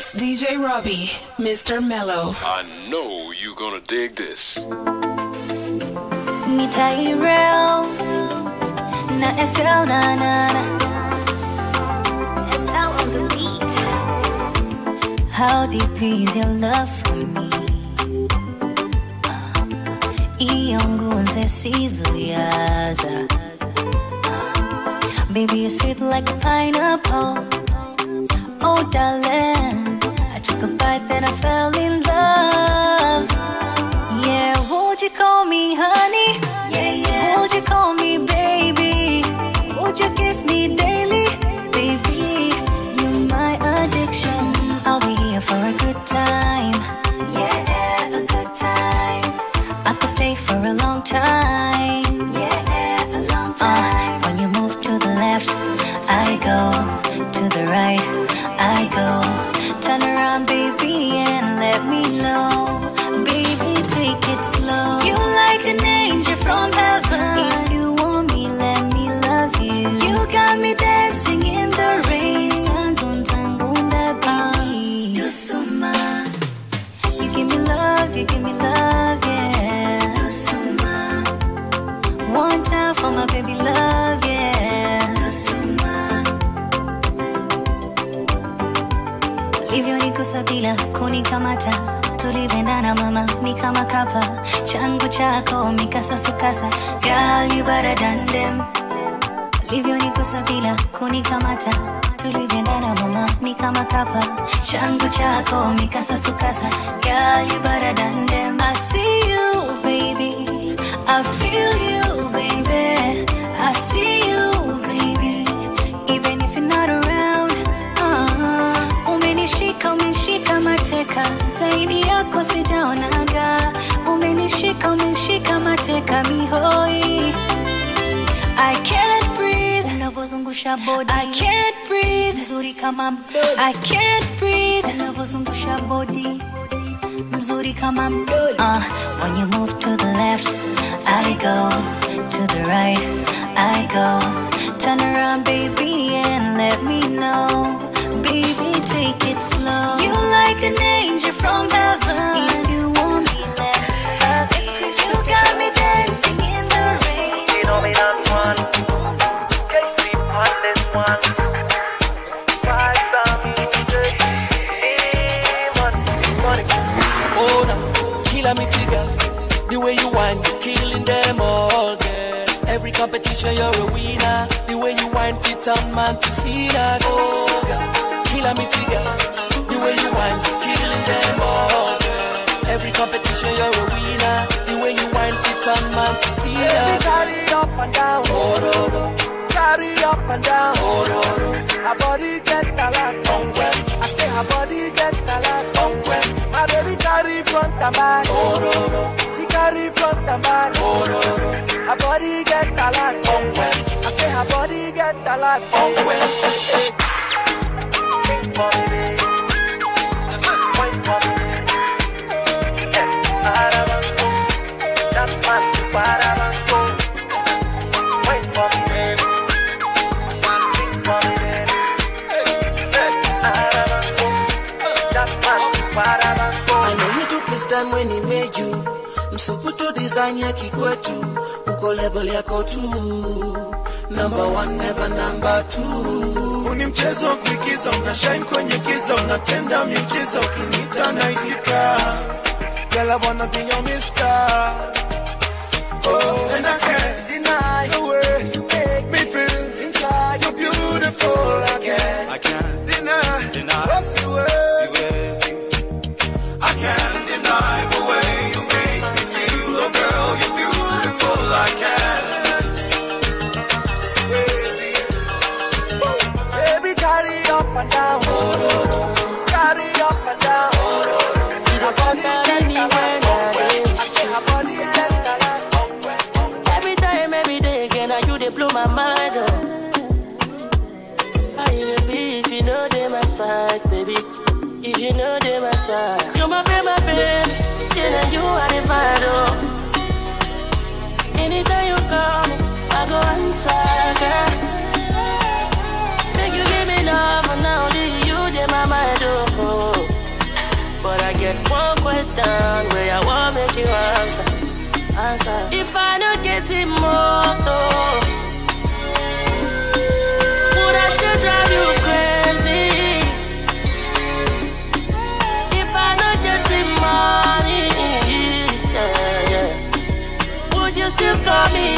It's DJ Robbie, Mr. Mellow. I know you're gonna dig this. Ni Tyrell na SL na na na SL on the beat. How deep is your love for me? Uh, Iyongunze sizuyaza. Uh, Baby, you're sweet like a pineapple. Oh, darling, then I fell in love. Ni kama kapa changu chako mikasasukasa, girl you better bila kunikamata, tulivyendana mama, ni kama kapa changu chako mikasasukasa, girl you better than them. I see you baby, I feel you baby, I see you baby, even if you're not around. Uh, umenishika umenishika mateka. Zaidi yako sijaonaga umenishika umenishika mateka mihoi I can't breathe. Unavyozungusha body. I can't breathe. Mzuri kama mdoli I can't breathe. Unavyozungusha body. Mzuri kama mdoli uh, when you move to the left I go to the right I go. Turn around baby and let me know. Baby take it slow. You like an angel from heaven Competition, you're a winner. The way you whine, fit on man to see that. Oh, girl, killer me girl. The way you you're killing them all. Every competition, you're a winner. The way you whine, fit on man to see Baby, that. carry up and down. Oh, no, no. Carry up and down. Oh, no, no. Her body get a lot on web. I say her body get a lot on web. My baby carry front and back. Oh, no, no. Carry front and back. Oh, no, no. Her body get a lot on web. I say her body get a lot on web. Wait msuputu design ya kikwetu. Uko level yako tu. Number one never number two. Uni mchezo wa kuigiza una shine kwenye giza unatenda miujiza ukinita naitika Girl, wanna be your mister. Oh, you know they my side, you my baby, baby. Then I you are the final. Anytime you call me, I go answer, girl. Make you give me love, and now only you, they my mind, oh. But I get one question where I want make you answer. Answer. If I don't get it would I still drive you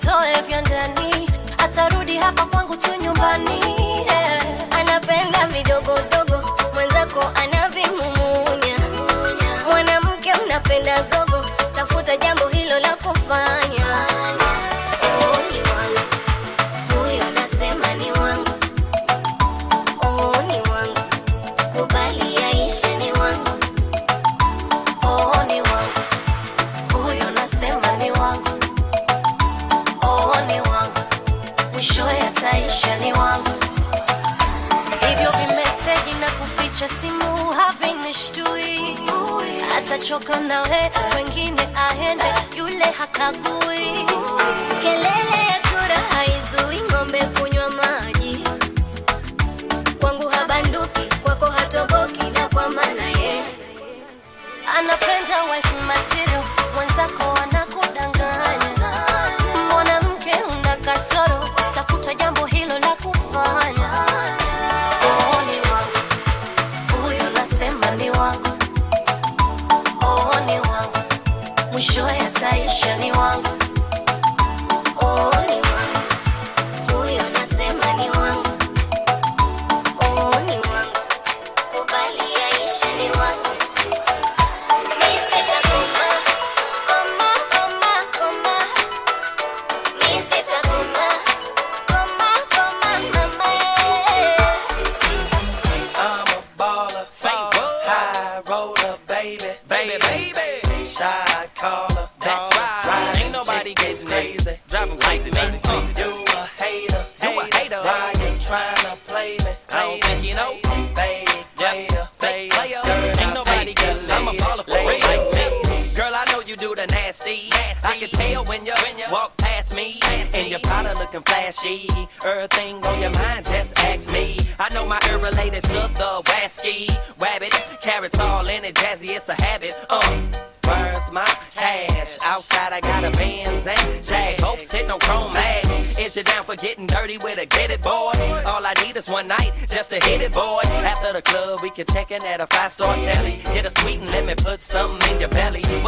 utoe vya ndani atarudi hapa kwangu tu nyumbani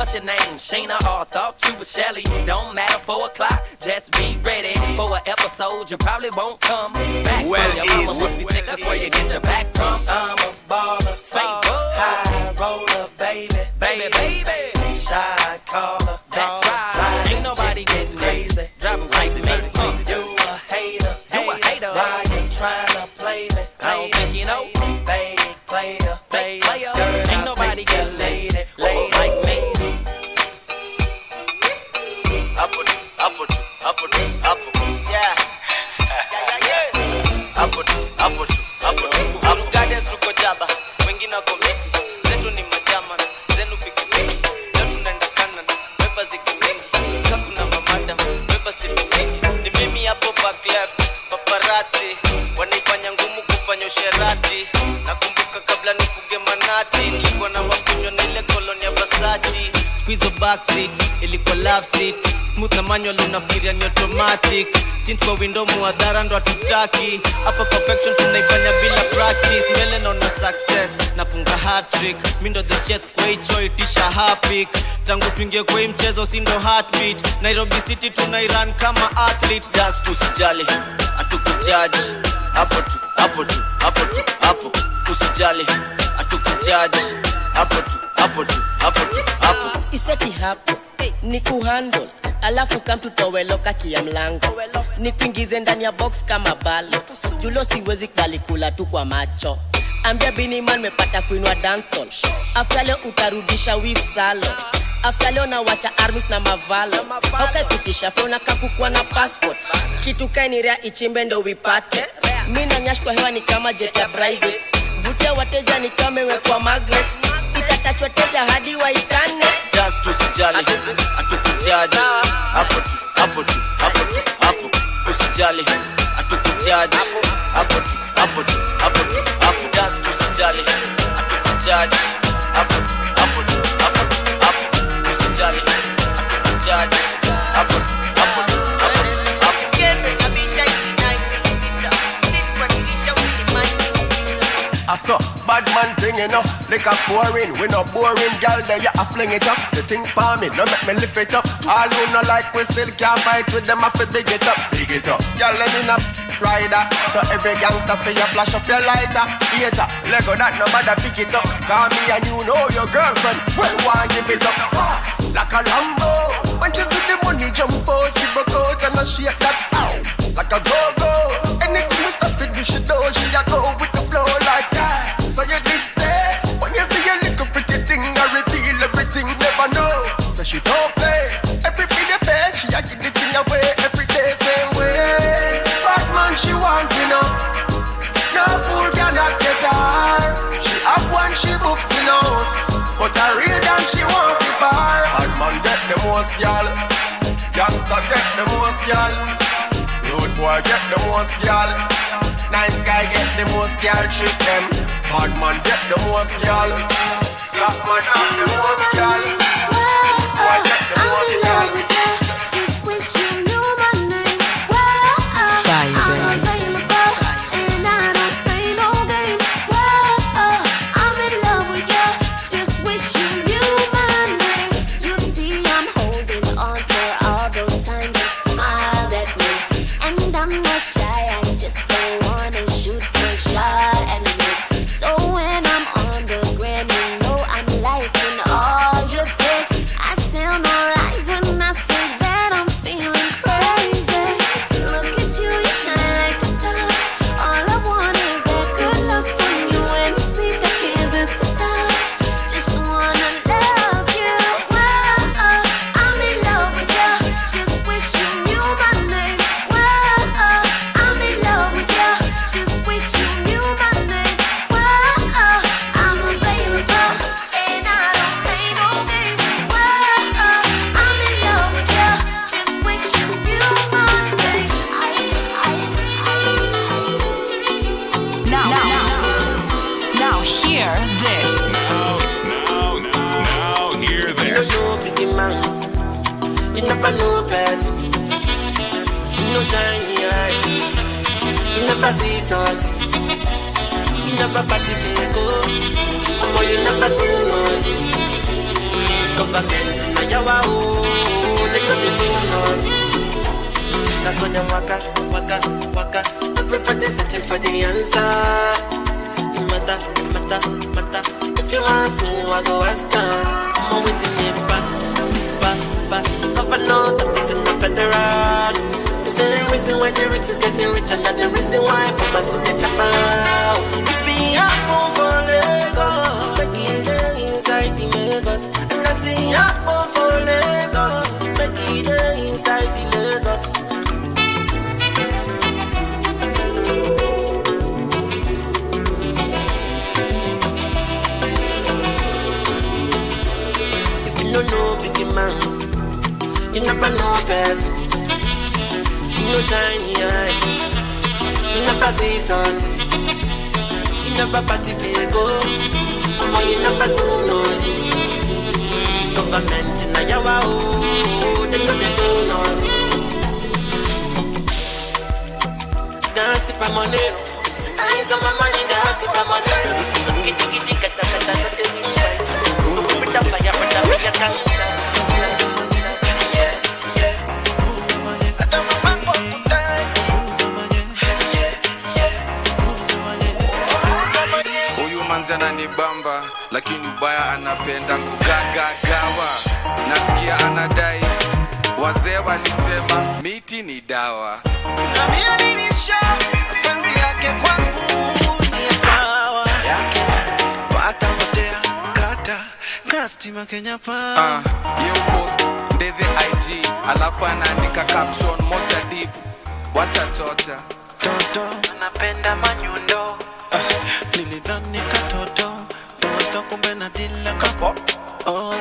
What's your name? Shayna or thought you was Shelly? Don't matter, four o'clock, just be ready for an episode. You probably won't come back. Well, from. Your mama easy. must be thick, that's where you get your back from. I'm a baller, say? High roller, baby, baby, baby. Shy caller, that's right. Ain't nobody getting crazy, crazy, squeeze backseat ilikuwa seat. Smooth na manual unafikiria ni automatic. Tint kwa window muadhara ndo hatutaki. Hapa perfection tunaifanya bila practice. Mbele naona success nafunga hat-trick mi ndo the chef kwa hicho itisha hapik tangu tuingie kwa mchezo si ndo heartbeat. Nairobi city tunairan kama athlete. Just usijali hatukujaji. Hapo tu hapo tu hapo tu hapo. Usijali hatukujaji. Hapo tu hapo tu hapo tu hapo iseti hapo ni kuhandle. Alafu kamtutoweloka kia mlango. Ni kuingize ndani ya box kama balo. Julo siwezi kubali kula tu kwa macho. Ambia biniman mepata kuinwa dansol afta leo utarudisha wif salo afta leo nawacha armis na mavala aukaikutisha fona kakukua na passport. Kitu kainirea ichimbe ndo wipate. Mi na kwa hewa ni kama jet ya private. Vutia wateja ni kamewekwa magnet itatachwa teja hadi waitane just usijali hatukujaji hapo tu hapo tu hapo tu hapo usijali hatukujaji hapo tu hapo tu hapo tu hapo just usijali hatukujaji bad man thing, you know, a pouring. We no boring, girl, there you a fling it up. The thing for me, no make me lift it up. All who no like, we still can't fight with them. I fi big it up, big it up. Girl, let me not rider. So every gangster for you flash up your lighter. Hater, Lego that no matter pick it up. Call me and you know your girlfriend. Well, one give it up fast, like a Lambo. When you see the money jump out, she broke out girl. Treat them. Bad man get the most, girl. Black man have the most, girl. Person. You know shiny eyes, never see something. You never party go, Mama, you never do nothing. Government in a yawa oh, they no do nothing. Dance keep my money. Eyes on my money, dance keep money. Let's get it, get it, get it, get it, get it. So put the fire, put the fire, huyu ni bamba lakini ubaya anapenda kugagagawa. Nasikia anadai wazee walisema miti ni dawa. Penzi yake kwangu ni dawa. Yake patapotea kata kastima Kenya pa uh, post ndethe ig alafu anaandika caption moja deep. Wacha chocha. Toto anapenda manyundo nilidhani katoto toto kumbe na dila kapo oh.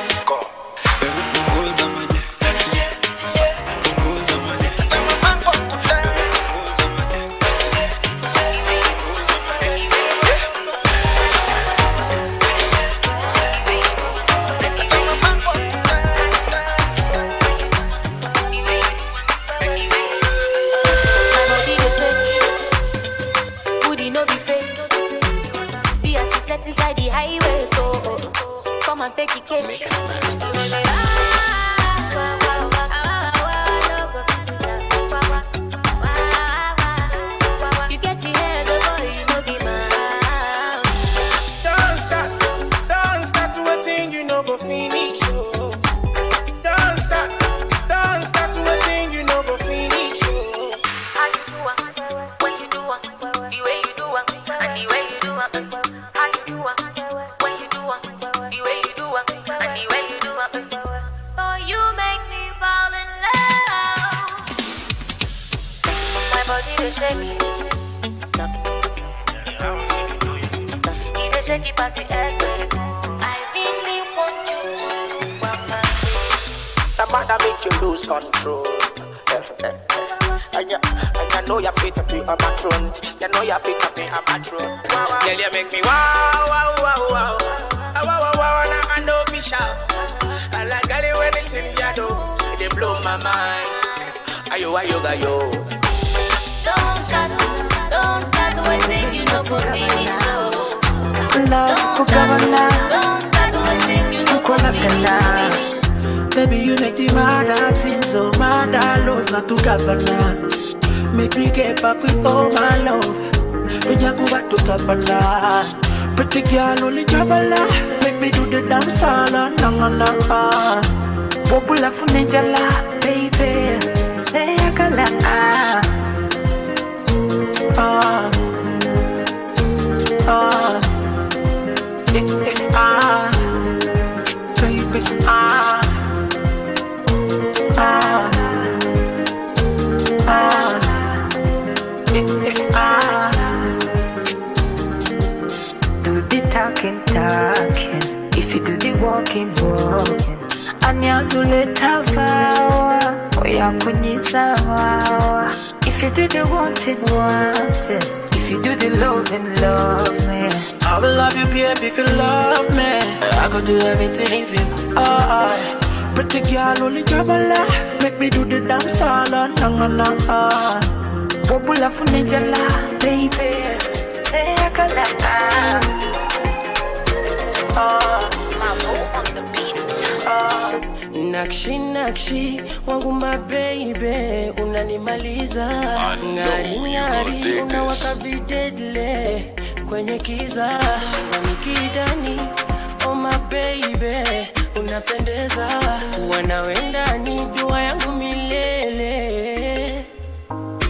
And take It dey shake it past the. I really want you to do what I That matter make you lose control. Eh, eh, eh. And you, and you know you're fit to be a matron. You know you're fit to be a matron. Girl, you make me wow, wow, wow, wow. Ah, Wow, wow, wow, and I know me shout. I like girl, you anything you do, it blow my mind. Ayo, ayo, ayo. Love kugabana Don't start waiting, you know go kolagana Baby, you make the mad things so mad. Love not to governor. Make me get back with all my love. When you go back to governor. Pretty girl, only jabala. Make me do the dance all na na na. Bobula funenjala baby Seyagala ah Ah, ah, baby, ah, ah, ah, ah. Do the talking talking. If you do the walking walking. Anyanduleta vawa Oya kunyisa wawa. If you do the wanting wanting. If you do the loving love me I will love you, baby, if you love me. I could do everything if you, ah, ah. Pretty girl, only jabala. Make me do the dance all on na na na. Bobula funenjala baby. Seyagala ah. Ah, Ah, nakshi nakshi wangu mabeibe unanimaliza ngari ngari unawaka videdle kwenye kiza nikidani oh baby unapendeza. Wanawendani dua yangu milele.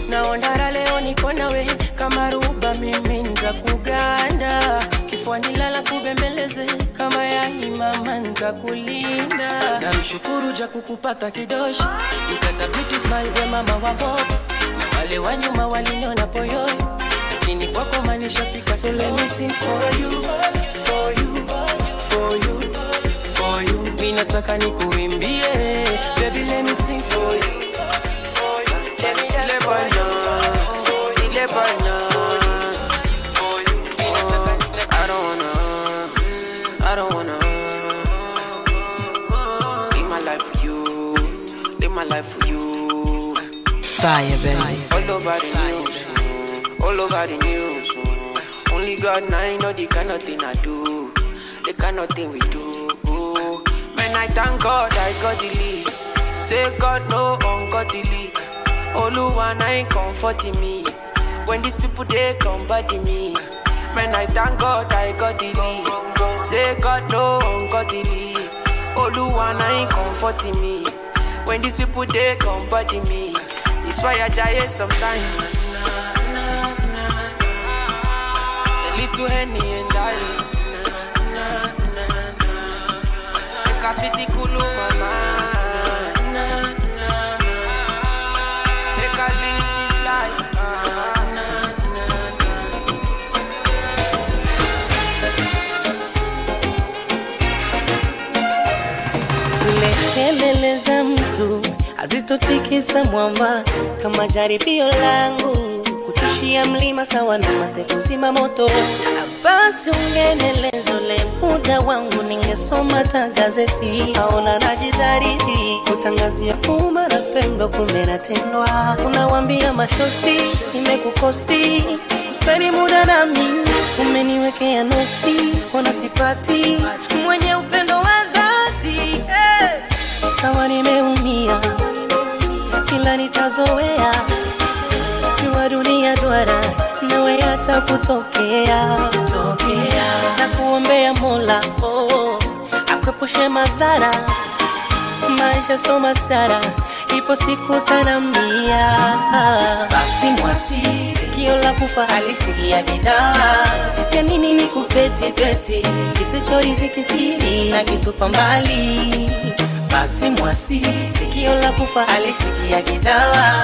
Naondara leo niko nawe kama ruba mimi nza kuganda kifuani lala kubembeleze kama yaimama nza kulinda namshukuru ja kukupata kidoshi. Ukata smile we mama na wale wa nyuma poyoi lakini kwako manishafika so let me sing for you for you for you for you. Mi nataka nikuimbie. Baby let me sing for you for you. Let me dance for you for you. Let me for you mi I don't wanna, I don't wanna. Live my life for you, live my life for you. fire, baby. All over the news, mm, all over the news. Only God now know the kind of thing I do, the kind of thing we do. Man, I thank God I got the lead. Say God no ungodly. Na ain't comforting me. When these people they come body me. Man, I thank God I got the lead. Say God no ungodly. Na ain't comforting me. When these people they come body me. It's why I giant sometimes. A little henny and ice. Na, na, na. Take a mtu hazitotikisa mwamba kama jaribio langu kutishia mlima sawa na mate kuzima moto. Basi ungenelezo ule muda wangu, ningesoma ta gazeti aona najidhariti kutangazia umma na pendo, kumbe natendwa. Unawambia mashosti nimekukosti, speni muda nami umeniwekea noti, ona sipati mwenye upendo wa dhati eh. Sawa nimeumia, kila nitazoea duara nawe hata kutokea na kuombea Mola oh, akwepushe madhara. Maisha soma sara ipo siku tanamia. Basi mwasi sikio la kufa halisikia gidaa ya nini ni kupetipeti kisichorizi kisiri na kitupa mbali. Basi mwasi sikio la kufa halisikia gidawa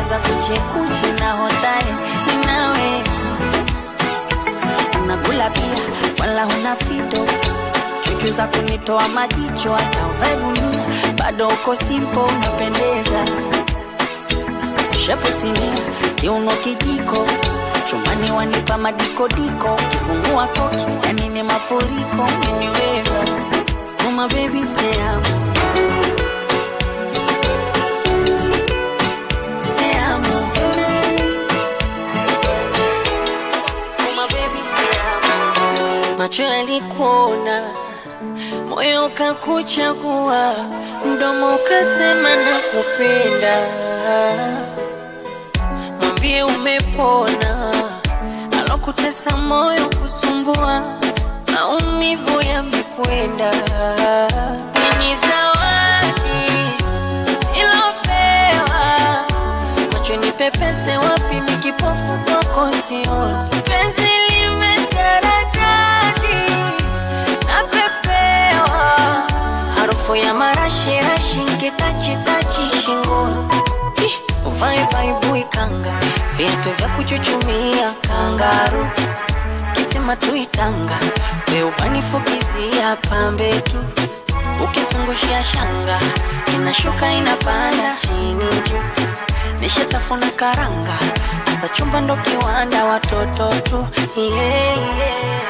wakazae tukicheza kuchekuchi na hotae inawe unakula pia wala huna fito. Chuchu za kunitoa majicho hata uvae bado uko simpo unapendeza. Shepu sinia kiuno kijiko. Chumani wanipa madikodiko kifungua koki yani ni mafuriko umeniweza uma bebi teamo macho yalikuona. Moyo ukakuchagua mdomo ukasema na kupenda mwambie umepona alokutesa moyo kusumbua maumivu yamekwenda. Ni zawadi ilopewa macho nipepese wapi mikipofu kwako sioni. Penzi limetaradadi harufu ya marashirashi nkitachitachi shingoni. Ih, uvae baibui kanga viatu vya kuchuchumia kangaru. Kisima tuitanga. Weubanifukizia pambe tu. Ukizungushia shanga inashuka inapanda chini juu nishatafuna karanga asa chumba ndo kiwanda watoto tu. Yeah, yeah.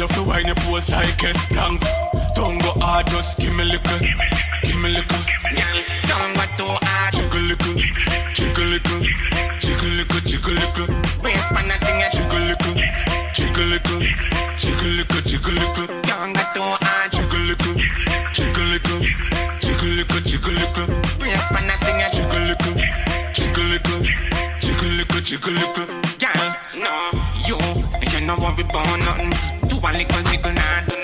Off the wine you pose like a blank. Don't go hard, just give me little, give me little. Girl, don't go too hard. Jiggle little, jiggle little, jiggle little, jiggle little. Wait for nothing, jiggle little, jiggle little, jiggle little, jiggle little. Don't go too hard. Jiggle little, jiggle little, jiggle little, jiggle little. Wait for nothing, jiggle little, jiggle little, jiggle little, jiggle little. Girl, no, you, you know what we born nothing. Do a little jiggle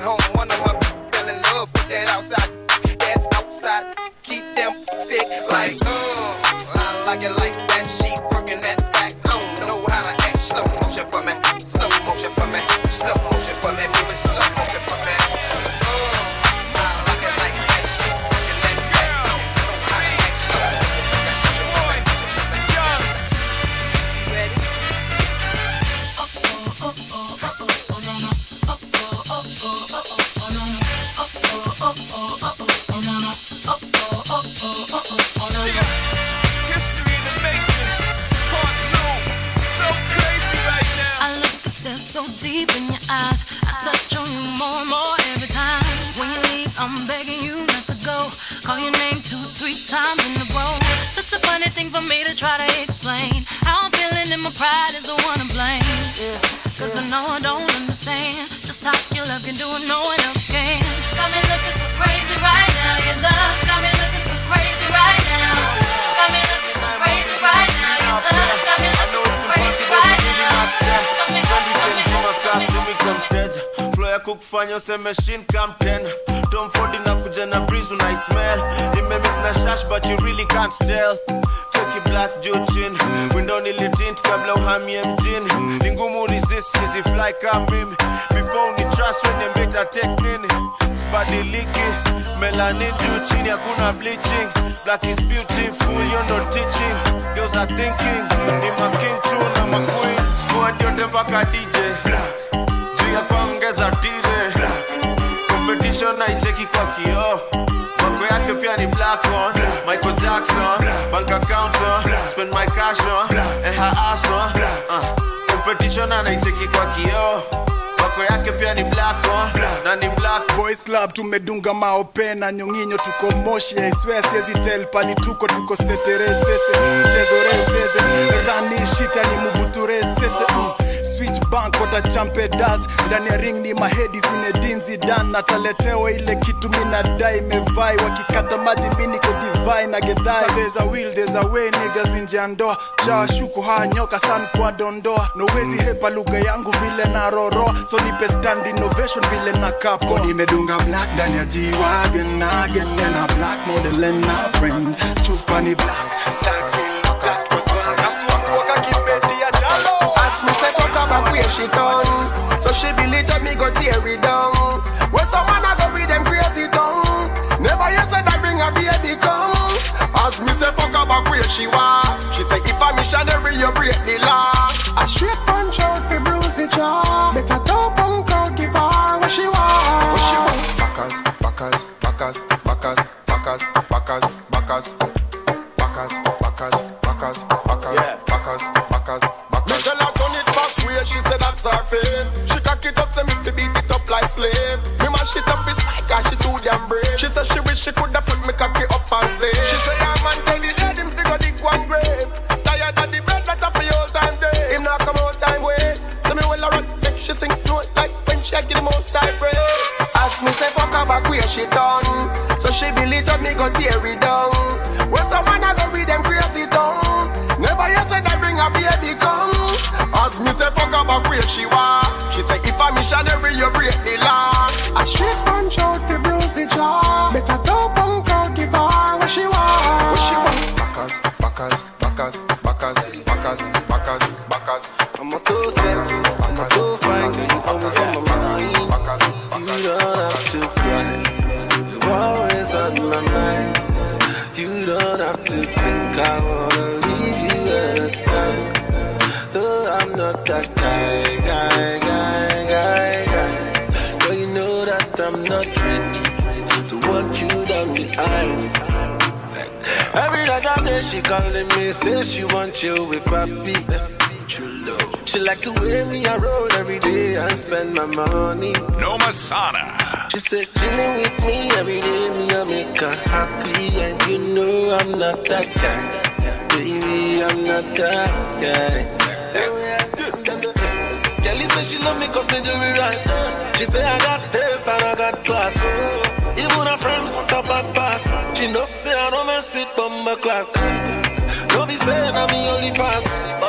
went home. Shin kam tena tom ford inakuja na breeze una smell. It may imemix na shash but you really can't tell. Cheki black juu chini window nilitint kabla uhamie mjini ni ngumu resist chizi fly kama mimi before ni trust when make that take nini sibadiliki melanin juu chini hakuna bleaching. Black is beautiful you no teaching. Girls are thinking cash and her uh, competition anaicheki kwa kio wako yake pia ni black on na ni black. Boys club tumedunga maope na nyonginyo tuko moshi aiswea siezi tel pali tuko tuko seteresese mchezo resese rani shita ni mubuturesese mm. Switch bank wata champedas ndani ya ring ni mahedi zinedinzi dan nataletewa ile kitu minadai imevai. Wakikata maji miniko divai na gedhai there's haya nyoka san kwa nowezi hepa lugha yangu vile na roro. So nipe stand innovation vile na kapo. Nimedunga black ndani ya jiwagen black. Model friend. Chupa ni black. Taxi taxi kwa swag. Asukuoka kipeti ya her back where she turn So she believe up me go tear it down. When someone I go with them crazy tongue Never you said I bring a baby come. As me say fuck her where she was No She said chilling with me every day, me I make her happy, and you know I'm not that guy. Baby, I'm not that guy. Kelly said she love me cause me do it right. She say I got taste and I got class. Even her friends put up a pass. She know say I don't mess with bumper class. Don't be saying I'm the only pass.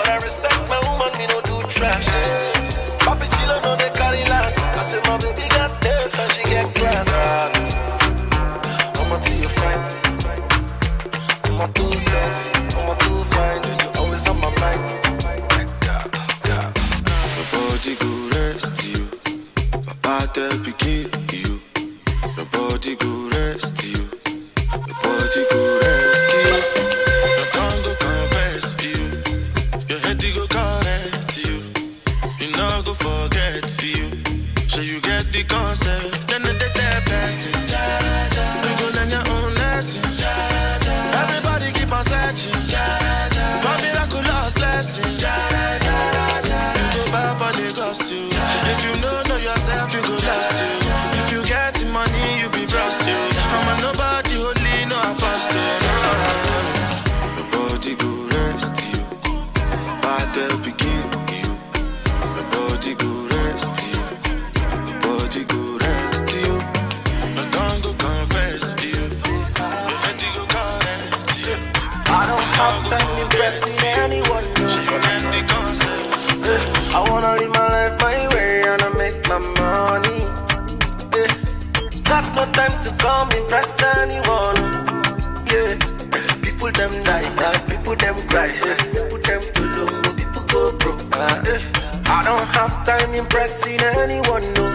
I don't have time impressing anyone. No,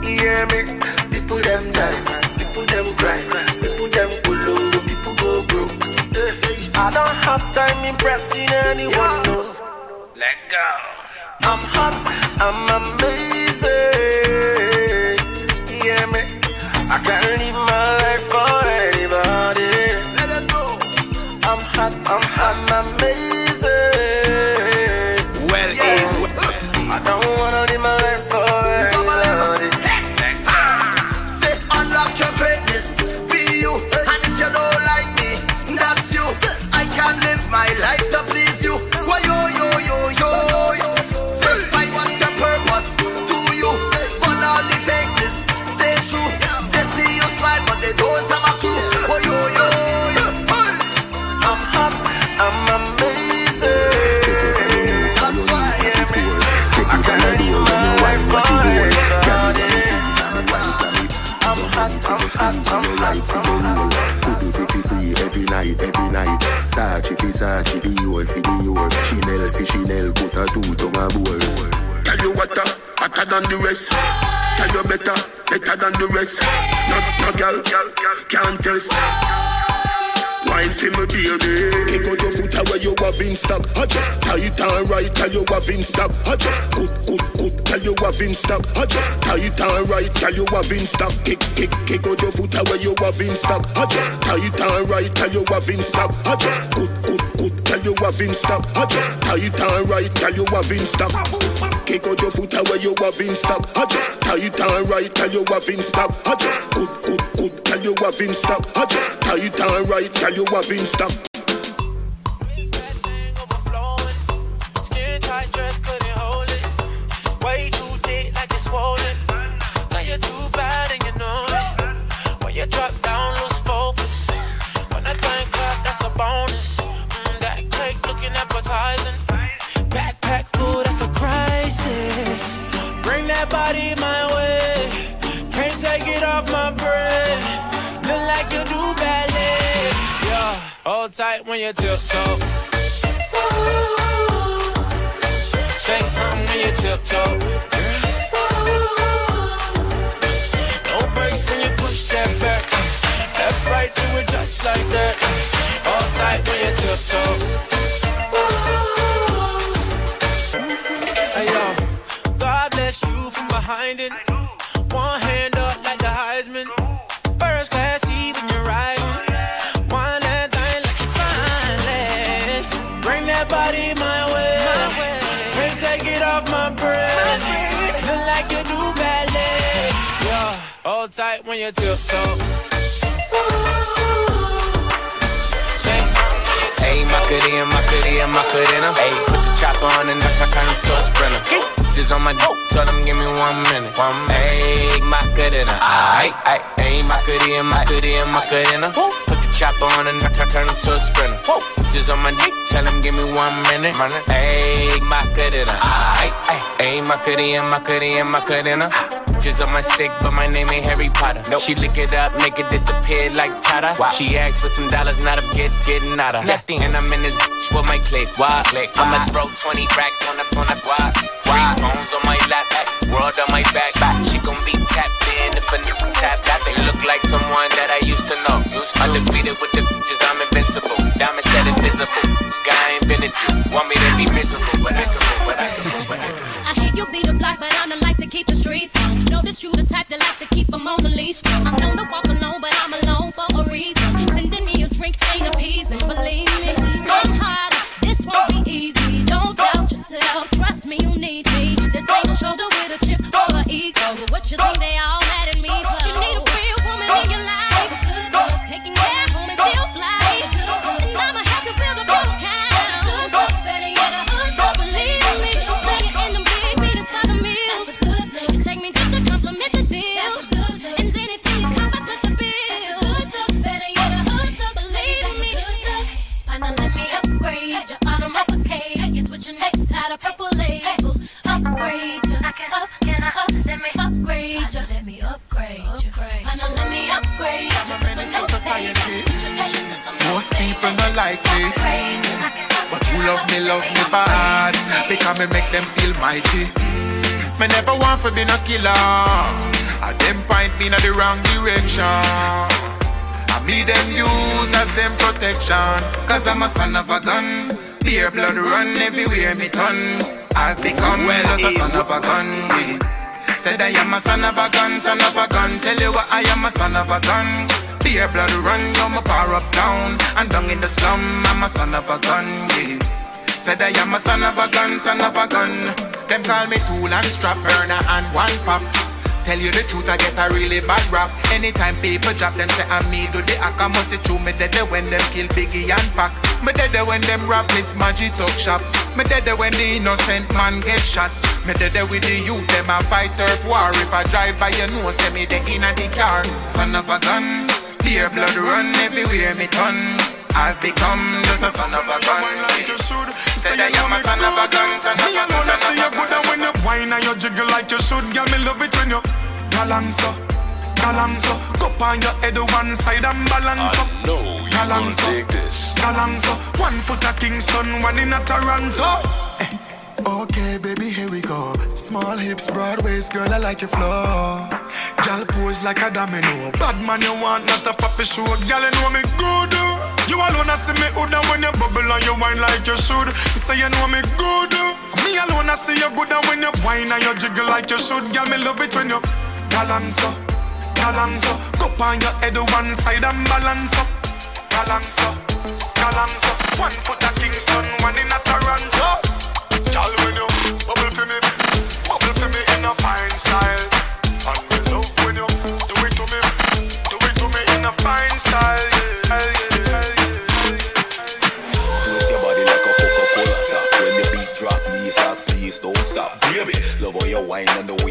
you hear me? People them die, people them cry, people them go low, people go broke. I don't have time impressing anyone. No. Let go. I'm hot, I'm amazing. Sachi fi Sachi, Dior fi Dior. Chanel fi Chanel, put a two to my board. Tell you what, uh, hotter than the rest. Tell you better, better than the rest. No, no girl, can't test. Wine for me, baby. Kick out your foot away, you have in stock. I just tight and right, tell you have in stock. I just good, good, good, tell you have in stock. I just tight and right, tell you have in stock. Kick, kick, kick out your foot away, you have in stock. I just tight and right, tell you have in stock. I just good, good, good, tell you have in stock. I just tight and right, tell you have in stock. Kick out your foot away, you have in stock. I just tight and right, tell you have in stock. I just good, good, good, tell you have in stock. I just tight and right, tell you have in stock. Body my way. Can't take it off my brain. Look like you do ballet. Yeah, hold tight when you tiptoe. Shake something when you tiptoe. No brakes when you push that back. Do it just like that. All tight when you tiptoe. From. One hand up like the Heisman. First class seat when you're riding. One that thing like it's spineless. Bring that body my way. Can't take it off my brain. Look like you do ballet. Yeah, hold tight when you tiptoe. Hey, Macarena, Macarena, Macarena. Hey, put the chopper on and I turn him to a sprinter. Just on my dope, tell them give me one minute. One. Hey, Macarena. Aight, aight. Hey, Macarena, Macarena, Macarena. Put the chopper on and I turn him to a sprinter. Just on my dick, tell him give me one minute. Hey, Macarena. Aight. Hey, Macarena, Macarena, Macarena. Just on my stick, but my name ain't Harry Potter. She lick it up, make it disappear like Tata. She asked for some dollars, not a get getting out of. Nothing. And I'm in this bitch for my click. Why? Click. I'ma throw 20 racks on the on the guap. Three phones on my lap, eh, world on my back. She gon' be tapped in if a nigga tap tap. They look like someone that I used to know. Undefeated with the bitches, I'm invincible. Diamond said invisible. Guy ain't been a Jew. Want me to be miserable, but I can move, but I can move, but I can move. Hear you be the block, but I'm the like to keep the streets. Know that you the type that likes to keep them on the leash. I'm known to walk alone, but I'm alone for a reason. Sending me a drink ain't appeasing, believe me. Come hard, this won't be easy. Don't doubt yourself, trust me, you need me. This ain't a shoulder with a chip or an ego. But what you think they all society. Most people not like me. But who love me, love me bad. Because me make them feel mighty. Me never want to be no killer. I them point me in the wrong direction. I me them use as them protection. Cause I'm a son of a gun. Beer blood run everywhere me turn. I've become well as a son of a gun. yeah. Said I am a son of a gun, son of a gun. Tell you what I am a son of a gun. Beer blood run, my power up down. And down in the slum, I'm a son of a gun. Yeah. Said I am a son of a gun, son of a gun. Them call me tool and strap burner and one pop. Tell you the truth, I get a really bad rap. Anytime people drop them, say I'm me do the akamuti true. Me dead when them kill Biggie and Pac. Me dead when them rap Miss Maggie talk shop. Me dead when the innocent man get shot. Me dead with the youth, them a fight turf war. If I drive by, you know, say me the inna the car. Son of a gun, beer blood run everywhere me turn. I've become just a son of a gun. Said I am a son of a gun, son of Me a gun, alone I son see of you a good and when you whine and you jiggle like you should. Girl, me love it when you balance up, balance up. Cup on your head one side and balance up. Balance up, balance up. One foot at Kingston, one in a Toronto Okay, baby, here we go. Small hips, broad waist, girl, I like your flow. Girl, pose like a domino. Bad man, you want not a puppy show. Girl, you know me good. You alone, I see me good when you bubble and you whine like you should. You say you know me good. Me alone, I see you good when you whine and you jiggle like you should. Girl, me love it when you balance up, balance up. Cup on your head one side and balance up, balance up, balance up. One foot at Kingston, one in a Toronto. Girl, when you bubble for me, bubble for me in a fine style. And me love when you do it to me, do it to me in a fine style. Twist your body like a Coca-Cola. When the beat drop, please don't stop, baby. Love whine and the way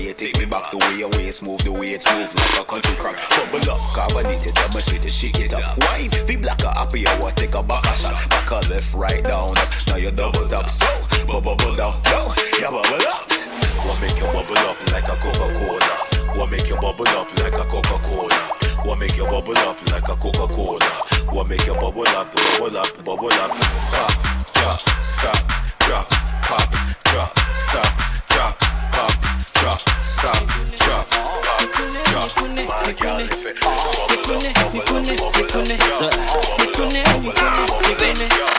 your waist move, the way it move like a country crack. Bubble up, carbonated, demonstrate it, shake it up. Wine, be black or happy, I take a back a shot. Back a left, right, down, up. Now you double tap, so bubble down, down, yeah bubble up. What make you bubble up like a Coca-Cola? What make you bubble up like a Coca-Cola? What make you bubble up like a Coca-Cola? What make you bubble up, bubble up, bubble up? Pop, drop, stop, drop, pop, drop, stop, drop, pop, drop, stop, drop, pop, drop. My girl, if it bubble up, bubble up, bubble up, yeah. Bubble up, bubble up, bubble up, yeah.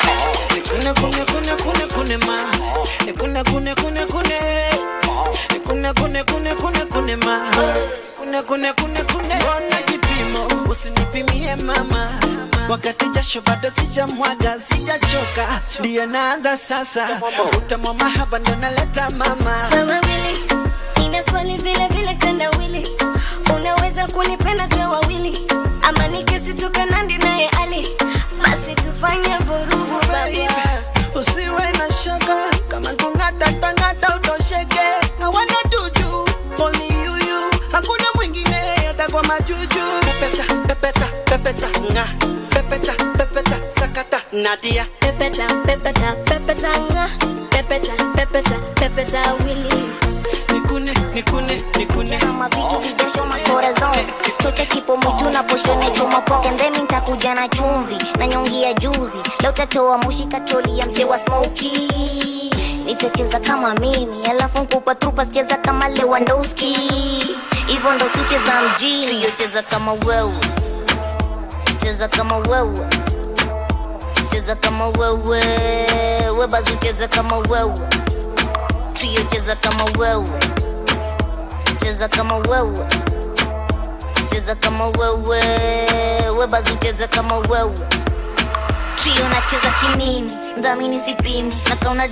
Nikune kune kune kune ma Nikune kune kune kune Nikune kune kune kune kune ma Kune kune kune kune Ona kipimo usinipimie mama Wakati jasho bado sijamwaga sijachoka. Ndiyo naanza sasa. Utamwa mahaba ndo naleta mama. Wili, nina swali vile vile tendawili, unaweza kunipenda tuwe wawili, ama nikisitoka nandi naye Ali, basi tufanye vurugu baba. Usiwe na shaka. Kama kung'ata tang'ata utosheke. Hawana tuju only you you hakuna mwingine hata kwa majuju. Pepeta pepeta pepeta nga pepeta sakata nadia Pepeta, pepeta, pepeta nga, pepeta, pepeta, pepeta wili. nikune nikune nikune. Kama vitu vijashoma corazon chote kipo mtu na poshone choma poke. Ndemi nitakuja na chumvi na nyongi ya juzi. Leo tatoa mushi katoli ya mzee wa smoki nitacheza kama mimi alafu nkupa trupa sicheza kama lewandowski. Hivyo ndo sicheza mjini. Siyocheza kama wewe. Cheza kama wewe cheza kama wewe. Webazi ucheza kama wewe. Trio cheza kama wewe. Cheza kama wewe. Cheza kama wewe. Webazi ucheza kama wewe. Trio nacheza kimimi mdhamini sipimi na kauna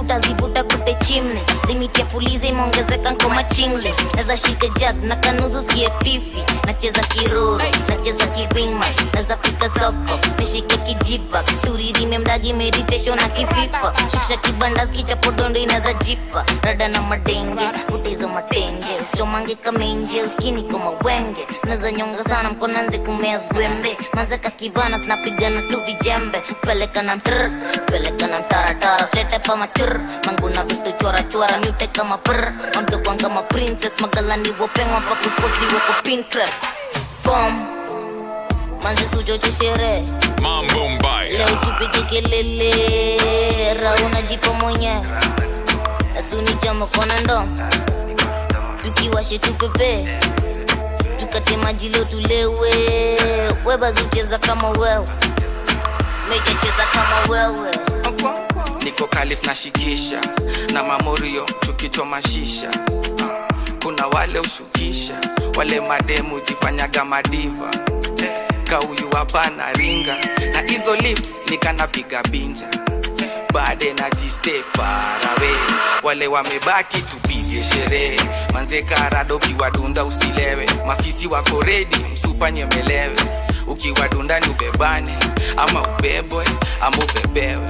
utazivuta kute chimne. Limiti ya fuliza imeongezeka nkoma chingle. Naza shike jag na kanudhu tifi. Nacheza kiruru nacheza kiwingma naza fika soko nishike kijipa. Turirime mdagi meditation na kififa. Shukisha kibanda skichapodondo inaza jipa. Rada na madenge putezo matenge. Sichomange kamenje uskini kama wenge. Naza nyonga sana mkonanze kumea zwembe. Mazeka kivana sinapigana tu vijembe. Peleka na mtr peleka tara tara Sete pa machur manguna vitu chora chora mute kama pr mamdokwan kama princess magalani wopengwa pa kuposti wako pinterest. fom manzi sujo sherehe Mambo mbaya. leo tupige kelele rauna jipo mwenye Nasuni chama kona ndo tukiwashe tupepe tukate maji leo tulewe webazucheza kama wewe mejacheza kama wewe. Niko kalif nashikisha na mamorio tukichomashisha kuna wale ushukisha wale mademu jifanyaga madiva. Kauyu hapana ringa na hizo lips nikanapiga binja. Bade na farawe wale wamebaki tupige sherehe. Manze karado usilewe. Mafisi wako redi msupa nyemelewe ukiwadunda dundani ubebane. Ama ubebwe ama ubebewe.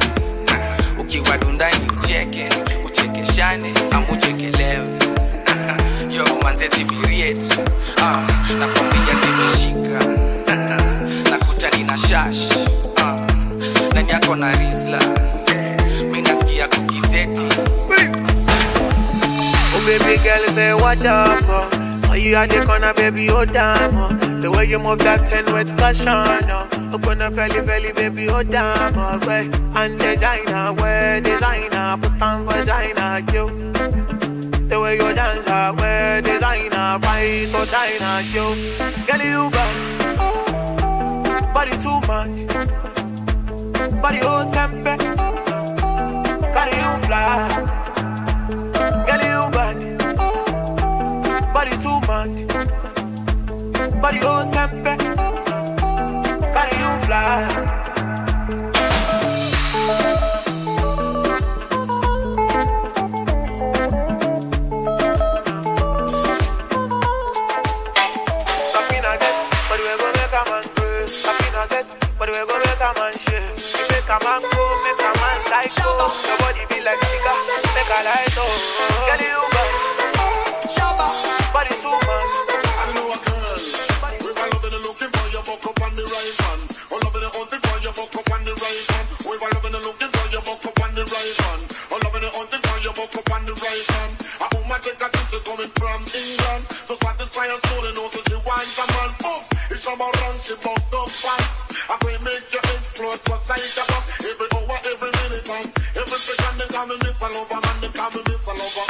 Ukiwa dundani ucheke uchekeshane ama uchekelewe. Yo manze zibiriet ah, nakwambia zimeshika. Nakuta nina shash. Ah, nani na risla mi nasikia kukiseti. Baby girl, say what up? You at the corner, baby, oh damn. Uh. The way you move that ten with caution. Uh. Oh gonna felly felly, baby, oh damn. Uh. Way and designer, where designer, put on vagina, you. The way you dance, uh, where designer, right, so diner, you. Girl, you bad, body too much, body oh sempe, carry you fly. Body too much. Body oh sempe. Carry you fly. Make a man go make a man man go. Your body be like Chica, make a light up. Girl, you on the right one. Oh, loving and hunting for you, fuck up on the right one. Were loving and looking for you, fuck up on the right one. Oh, loving and hunting for you, fuck up on the right one. Woman take a trip to coming from England to satisfy her and also she wants a man. Oof, it's a run, she bumped up fast. I will make you explode, just like a bomb. Every hour, every minute, and every second they call me miss a lover, man, they call me miss a lover. I'm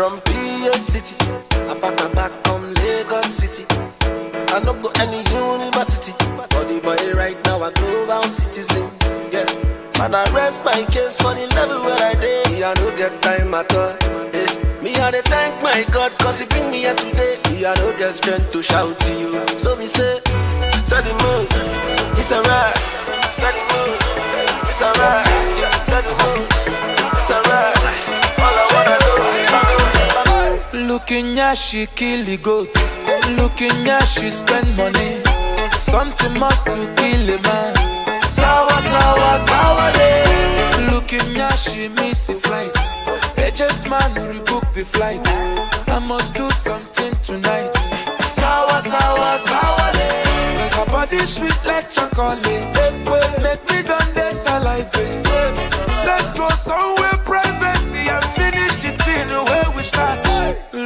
From PA City, I back my back from Lagos City. I no go any university, but the boy right now a global citizen. Yeah, man I rest my case for the level where I. Me I no get time at all. Eh. Me I dey thank my God cause he bring me here today. Me I no get strength to shout to you. Looking she kill the goat. Looking she spend money. Something must to kill a man. Sawa, sawa, sawa day. Looking she miss the flight. Agent man revoke the flight. I must do something tonight. Sawa, sawa, sawa day. Cause her body sweet like chocolate. Make me done this alive. Let's go somewhere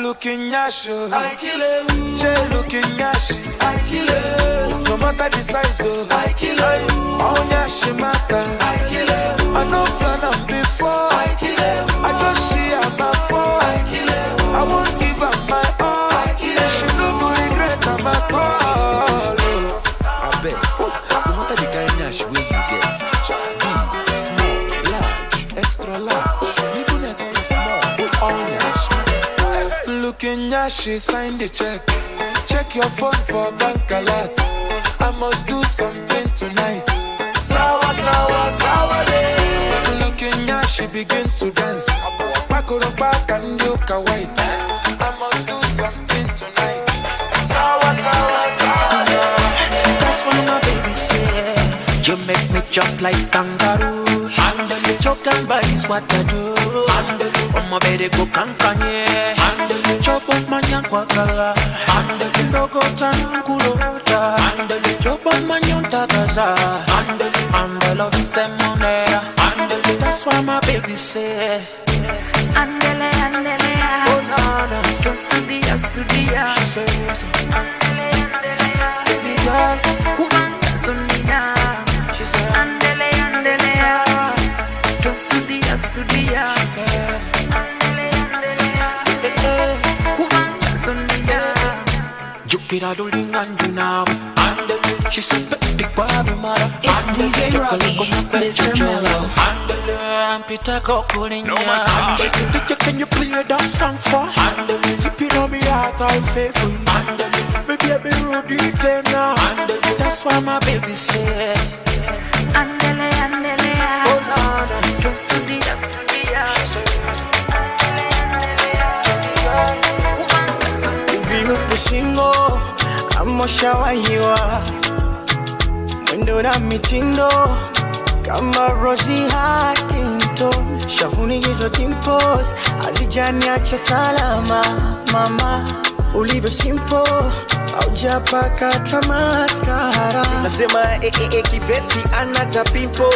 Looking at you, I kill it. Jay looking at you, I kill it. No matter the size of, I kill it. Oh yeah, she matter, I kill it. I no plan on before, I kill it. She signed the check. Check your phone for bank alert. I must do something tonight. Sawa, sawa, sawa day. Looking at she begin to dance. Back on the back and look a white. I must do something tonight. Sawa, sawa, sawa day. That's why my baby said You make me jump like kangaroo Handle it, choke and bite is what I do Handle it, oh my baby go kankanye Handle it, chop up my nyankwa kala Handle it, no go chan kulota Handle it, chop up my nyonta kaza Handle it, handle semonera Handle that's why my baby said Andele, andele, Oh na na Sudia, sudia. She says Andele, andele, Baby girl. Kumanga, sundia. She said Andele, andele, Sudia, sudia. Andele, Jukira duling andu now. Handle it She said big baby mara It's DJ Robbie, Mr. Mellow. Handle it Peter go pulling No more song. She said DJ can you play that song for? Handle it Keep it on me heart I faithful. Handle it Me baby Rudy now Handle uh. it That's why my baby said. Andele, andele, ah. Oh na na Sudia, sudia. Virupe shingo kama ushawahiwa. Mwendo na mitindo kama Rosie Huntington shavuni hizo dimples hazijaniacha salama. Mama ulivyo simple haujapaka hata maskara nasema ee, eh, eh, kivesi ana za pimpo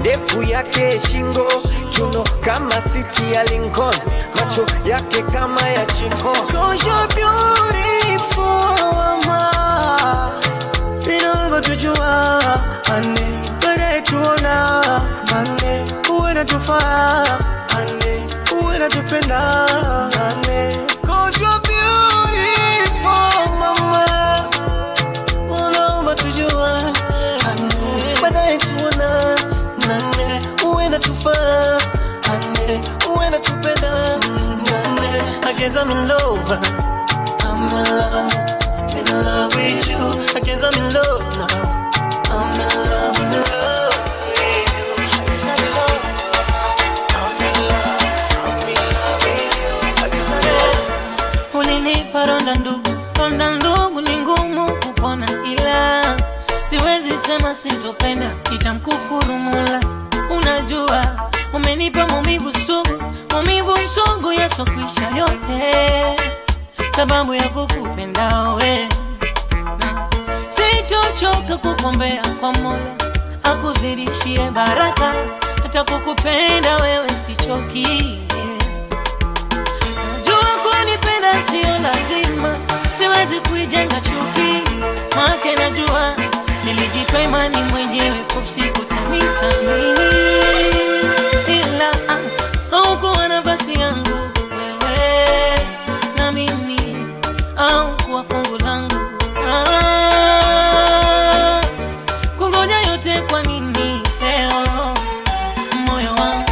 ndefu yake shingo. Kiuno kama siti ya Lincoln. Macho yake kama ya chingo Cause you're beautiful, mama. Inaomba tujua ane baadaye tuona ane uwe natufaa ane uwe natupenda ane uwe natupenda nane I guess I'm in love. I'm in love in love with you. I guess I'm in love ndugu ronda ndugu ni ngumu kupona ila siwezi sema sitopenda itamkufuru Mola. Unajua umenipa maumivu sugu maumivu sugu yasokwisha yote. Sababu ya kukupenda we Na sitochoka kukombea kwa mola akuzidishie baraka. Hata kukupenda wewe sichoki. Najua kunipenda sio lazima siwezi kuijenga chuki. Make najua nilijipa imani mwenyewe kusikutanikamini ila ah, haukuwa nafasi yangu wewe na mimi au fungu langu. Ah, kungoja yote kwa nini leo? Moyo wangu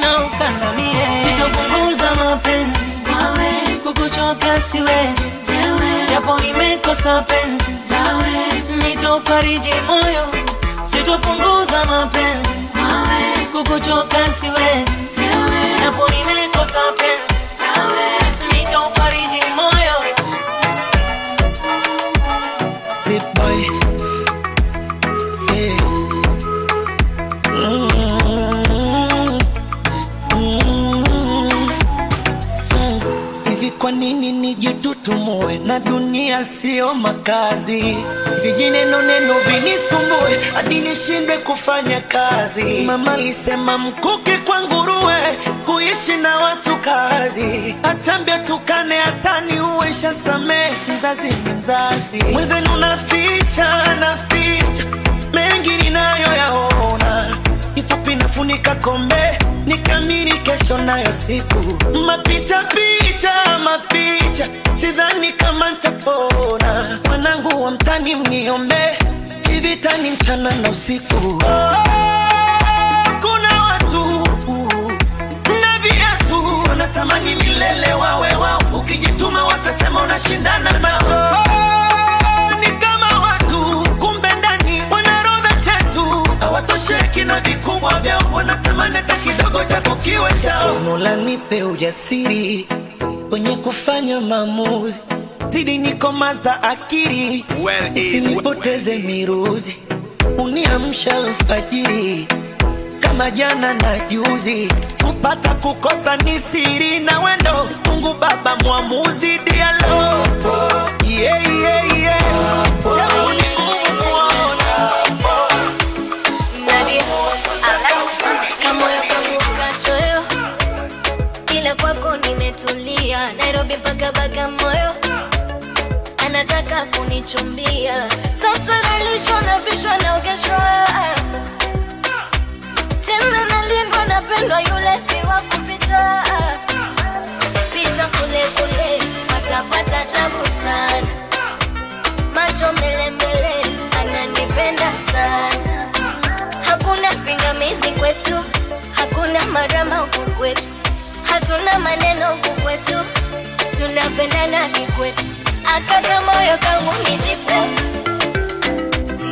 na ukandamie sitopunguza mapenzi kukuchoka siwezi. Japo nimekosa penzi nitofariji moyo. Sitopunguza mapenzi kukuchoka siwe napo nimekosa nitaufariji moyo. Big boy. Nini nijitutumue na dunia siyo makazi? Vijineno neno vinisumbue hadi nishindwe kufanya kazi. Mama lisema mkuki kwa nguruwe, kuishi na watu kazi. Achambia tukane hatani uwesha samee, mzazi ni mzazi. Mwenzenu naficha naficha mengi ninayoyaona kifupi nafunika kombe? Nikamiri kesho nayo siku. Mapicha picha mapicha. Sidhani kama ntapona mwanangu wa mtani mniombe. Hivitani mchana na usiku. Oh, kuna watu na viatu. Wanatamani milele wawe wao. Ukijituma watasema unashindana nao. oh, chetu na vikubwa vyao wanatamani hata kidogo cha kukiwe chao. Mola nipe ujasiri kwenye kufanya maamuzi. Zidi nikomaza akili usinipoteze miruzi. Uniamsha alfajiri kama jana na juzi. Kupata kukosa ni siri na wendo. Mungu baba mwamuzi dialo yeah, yeah, yeah. Nimetulia. Nairobi mpaka Bagamoyo, anataka kunichumbia. Sasa nalishwa na vishwa naogeshwa, tena nalindwa, napendwa, yule si wa kuficha. Picha kule kule, watapata tabu sana, macho mbele mbele, ananipenda sana hakuna pingamizi kwetu, hakuna marama huku kwetu, hatuna maneno kukwetu, kwetu, tunapendana kikwetu. Akaka moyo kangu nijipe,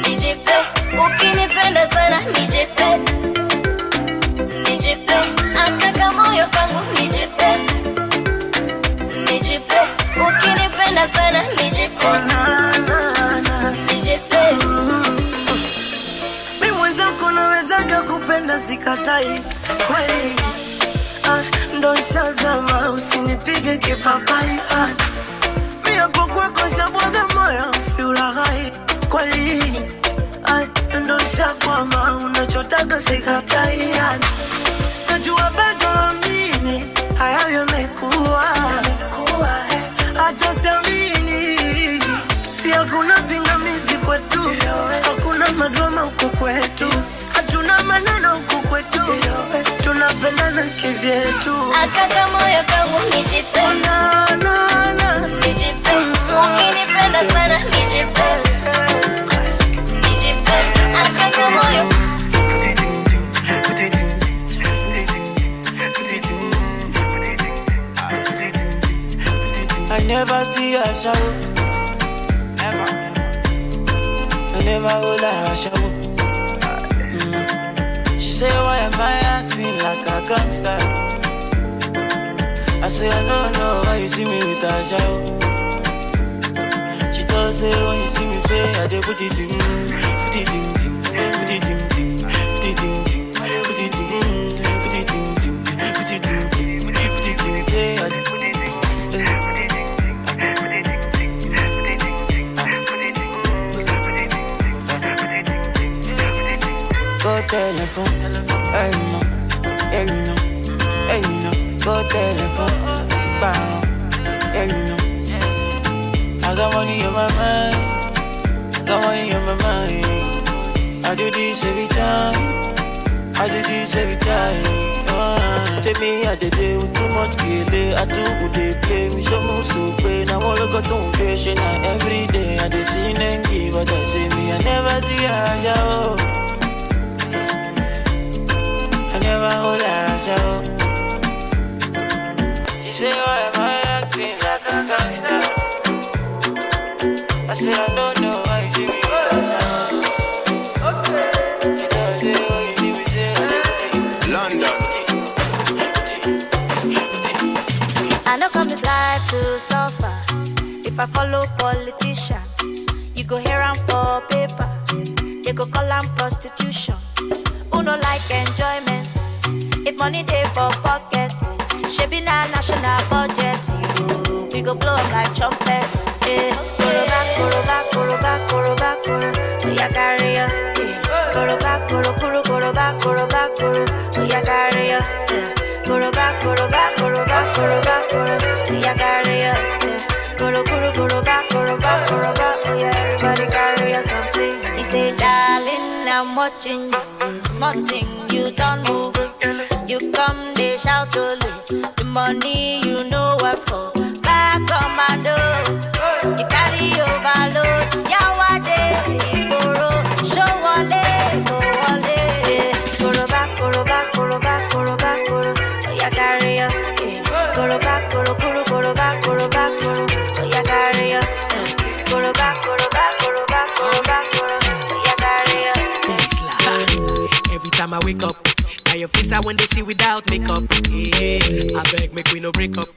nijipe, ukinipenda sana nijipe, nijipe, akaka moyo kangu nijipe, nijipe, ukinipenda sana nijipe, nijipe. mi mwenzako nawezaga kupenda sikatai. Kweli ndo shazama usinipige kipapai. Ah, mi hapo kwako shabwaga moyo usiulaghai ah, ndo shakwama unachotaka sikatai. Najua bado amini hayo kivyetu Akaka moyo kangu nijipe, oh, nijipe, mm, mm, ukinipenda mm. sana nijipe, nijipe, akaka moyo. I never see a shower. Never. I never hold her shower. Say, why am I acting like a gangster? I say, I don't know why you see me with a shower. She does say, when you see me, say, I in, put it in, Go telephone, hey no, hey no, hey no. Go bow. girl, you know. I got money on my mind. Got money on my mind. I do this every time. I do this every time. Say me, I did it with too much kele. I too good they play me so much so all I got to patient every day I dey see them give, but I say me I never see Aja. Oh. I never hold Aja. She say why am I acting like a gangster? I say I don't know why you see me with She tell say oh you see me say I dey London. I know come this life to suffer. If I follow politician, you go hear am for paper. They go call am prostitution. Who no like enjoyment? Money dey for pocket, shebi na national budget. You, we go blow 'em like trumpet. Eh, koroba, koroba, koroba, koroba, koro. Oya carry ya. Eh, koroba, koro, koro, koroba, koroba, koro. Oya carry ya. Eh, koroba, koroba, koroba, koroba, koro. Oya carry ya. Eh, koro, koro, koroba, koroba, koroba. Oya everybody carry something. He say, darling, I'm watching you. Small thing, you don't move. You come, they shout only. The money you know what for. Back commando. You carry overload. Yawade, Igboro. Show wale, go wale. Koroba, koroba, koroba, koroba, koro. Oya oh, carry ya. Koroba, koro, koro, koroba, koroba, koro. Oya oh, carry ya. Koroba, koroba, koroba, koroba, koro. Oya oh, carry ya. Every time I wake up, now your face I when they see without makeup. Yeah, I beg, make we no break up.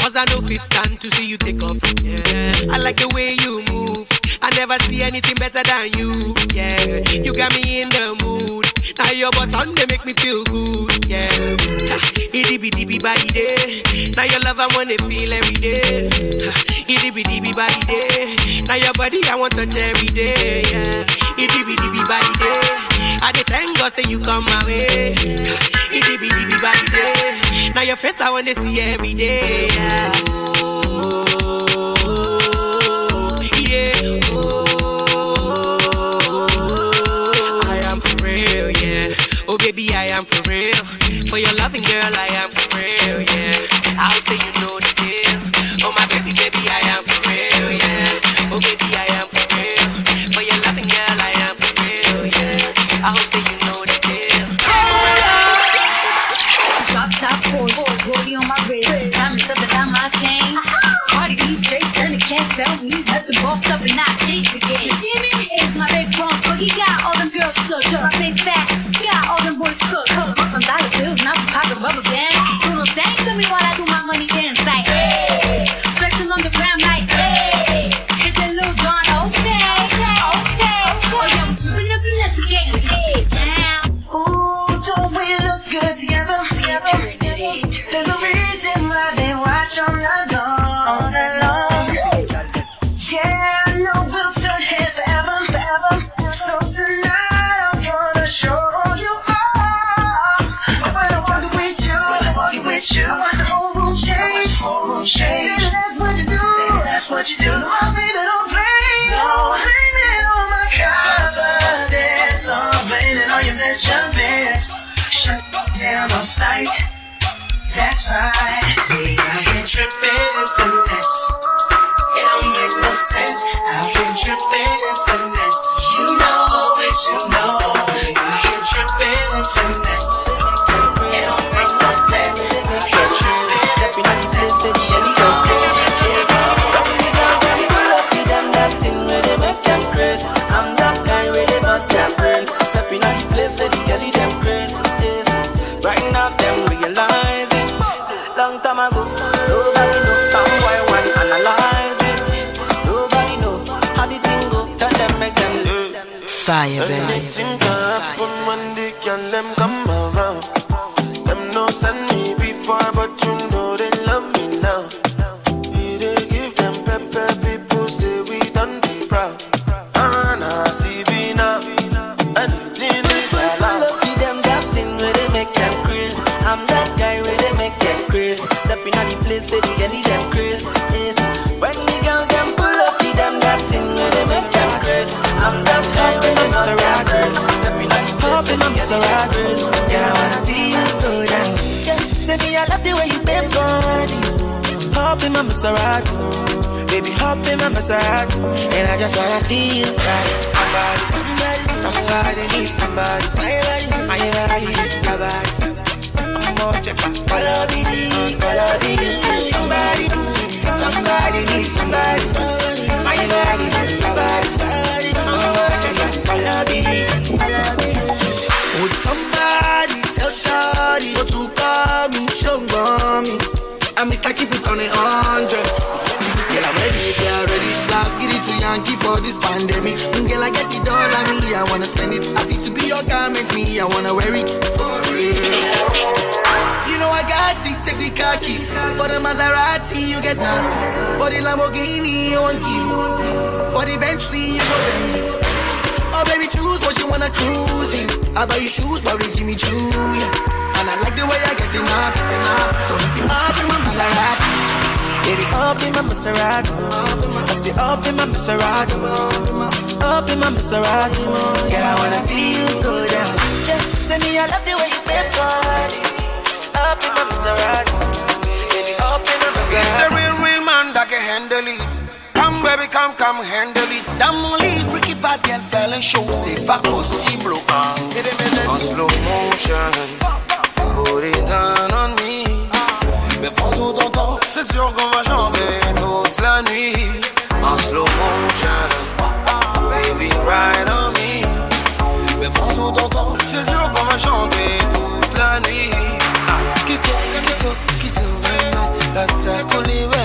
Cause I know fit stand to see you take off. Yeah, I like the way you move. I never see anything better than you. Yeah, you got me in the mood. Now your button they make me feel good. Yeah, itty bitty bitty body day. Now your love I wanna feel every day. Itty bitty bitty body day. Now your body I want to touch every day. Yeah, itty bitty bitty body day. I dey thank God say you come my way. Itty bitty bitty body day. Now your face I wanna see every day. Yeah. Oh, yeah. Oh, I am for real, yeah. Oh baby, I am for real. For your loving girl, I am for real, for this pandemic. Girl, I get it all on me. I wanna spend it. I feel to be your garment, me. I wanna wear it for real. Take the car keys. For the Maserati, you get nothing. For the Lamborghini, you won't give. For the Bentley, you go bend it. Oh baby, choose what you wanna cruise in. I buy you shoes, probably Jimmy Choo, yeah. And I like the way I get it out. So make it up in my Maserati. Baby, up in my Maserati. I say up in my Maserati. Up in my Maserati. Girl, I wanna see you go down. Say me, I love the way you bend body. Up in my Maserati. Baby, up in my It's a real, real man that can handle it. Come baby, come, come handle it. Damn, only freaky bad girl fell and show. C'est pas possible, hein. En slow motion, put it down on me. Mais prends tout ton temps, c'est sûr qu'on va chanter toute la nuit. En slow motion, baby ride on me. Mais prends tout ton temps, c'est sûr qu'on va chanter lata kuliwe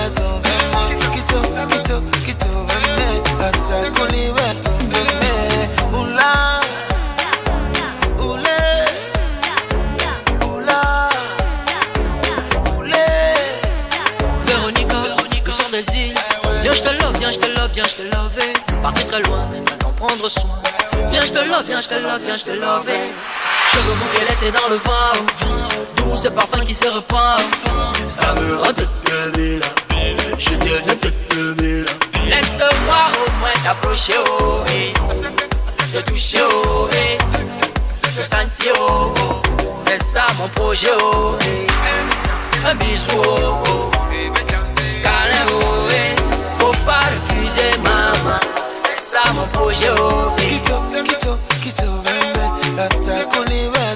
îles. Viens je te love, viens je te love, viens je te eh. très loin, maintenant prendre soin. Viens je te love, viens je te love, viens je te love eh. Cheveux bouclés laissés dans le vent. Doux ce parfum qui se repart. Ça me rend toute belle. Je deviens toute belle. Laisse-moi au moins t'approcher, oh. Te toucher, oh. Te sentir, oh, oh. C'est ça mon projet, oh. Un bisou, oh, oh. Oh. Faut pas refuser, maman. C'est ça mon projet, oh, eh. Quito, quito, quito, veme, la tête qu'on libère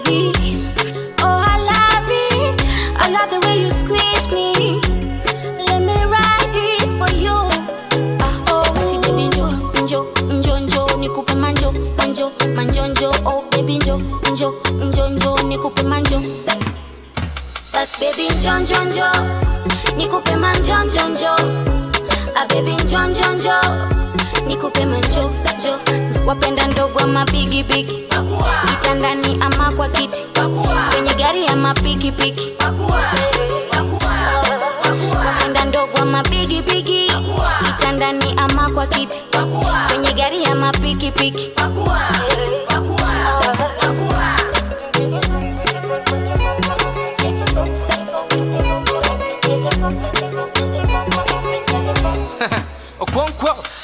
baby. Oh, I love it. I love the way you squeeze me. Let me ride it for you. Ah, oh, basi baby njo, njo, njo, njo, nikupe manjo, manjo, manjo, njo. Oh, baby njo, njo, njo, njo, nikupe manjo. Basi baby njo, njo, njo, nikupe manjo, njo, njo. Ah, baby njo, njo, njo, nikupe manjo, njo. Wapenda ndogo ama bigibigi bigi, kitandani ama kwa kiti, kwenye gari ama pikipiki. Wapenda ndogo ama bigi bigi, kitandani ama kwa kiti, kwenye gari ama pikipiki.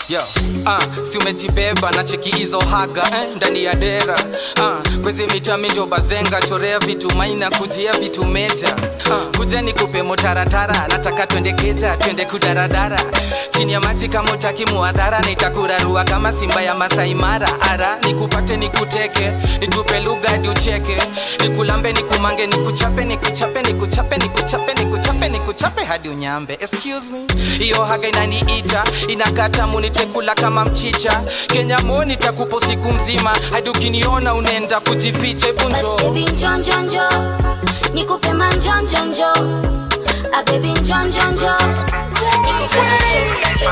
Yo uh, si umejibeba na cheki hizo haga eh, ndani ya dera. Uh, kwezi mita minjo bazenga chorea vitu maina kujia vitu meja. Uh, kuja nikupe motaratara nataka twende keja twende kudaradara chini ya maji kama utaki muadhara nitakurarua kama simba ya masaimara ara nikupate nikuteke nitupe lugha hadi ucheke. Nikulambe nikumange nikuchape nikuchape nikuchape nikuchape nikuchape nikuchape hadi unyambe. Excuse me. Hiyo haga inaniita inakata munitekula kama mchicha. Kenya moni takupo siku mzima. Hadi ukiniona unaenda kujificha bunjo Baby njo, njo, njo, nikupe manjo, njo, njo. Ah, baby njo, njo, njo, nikupe manjo, njo.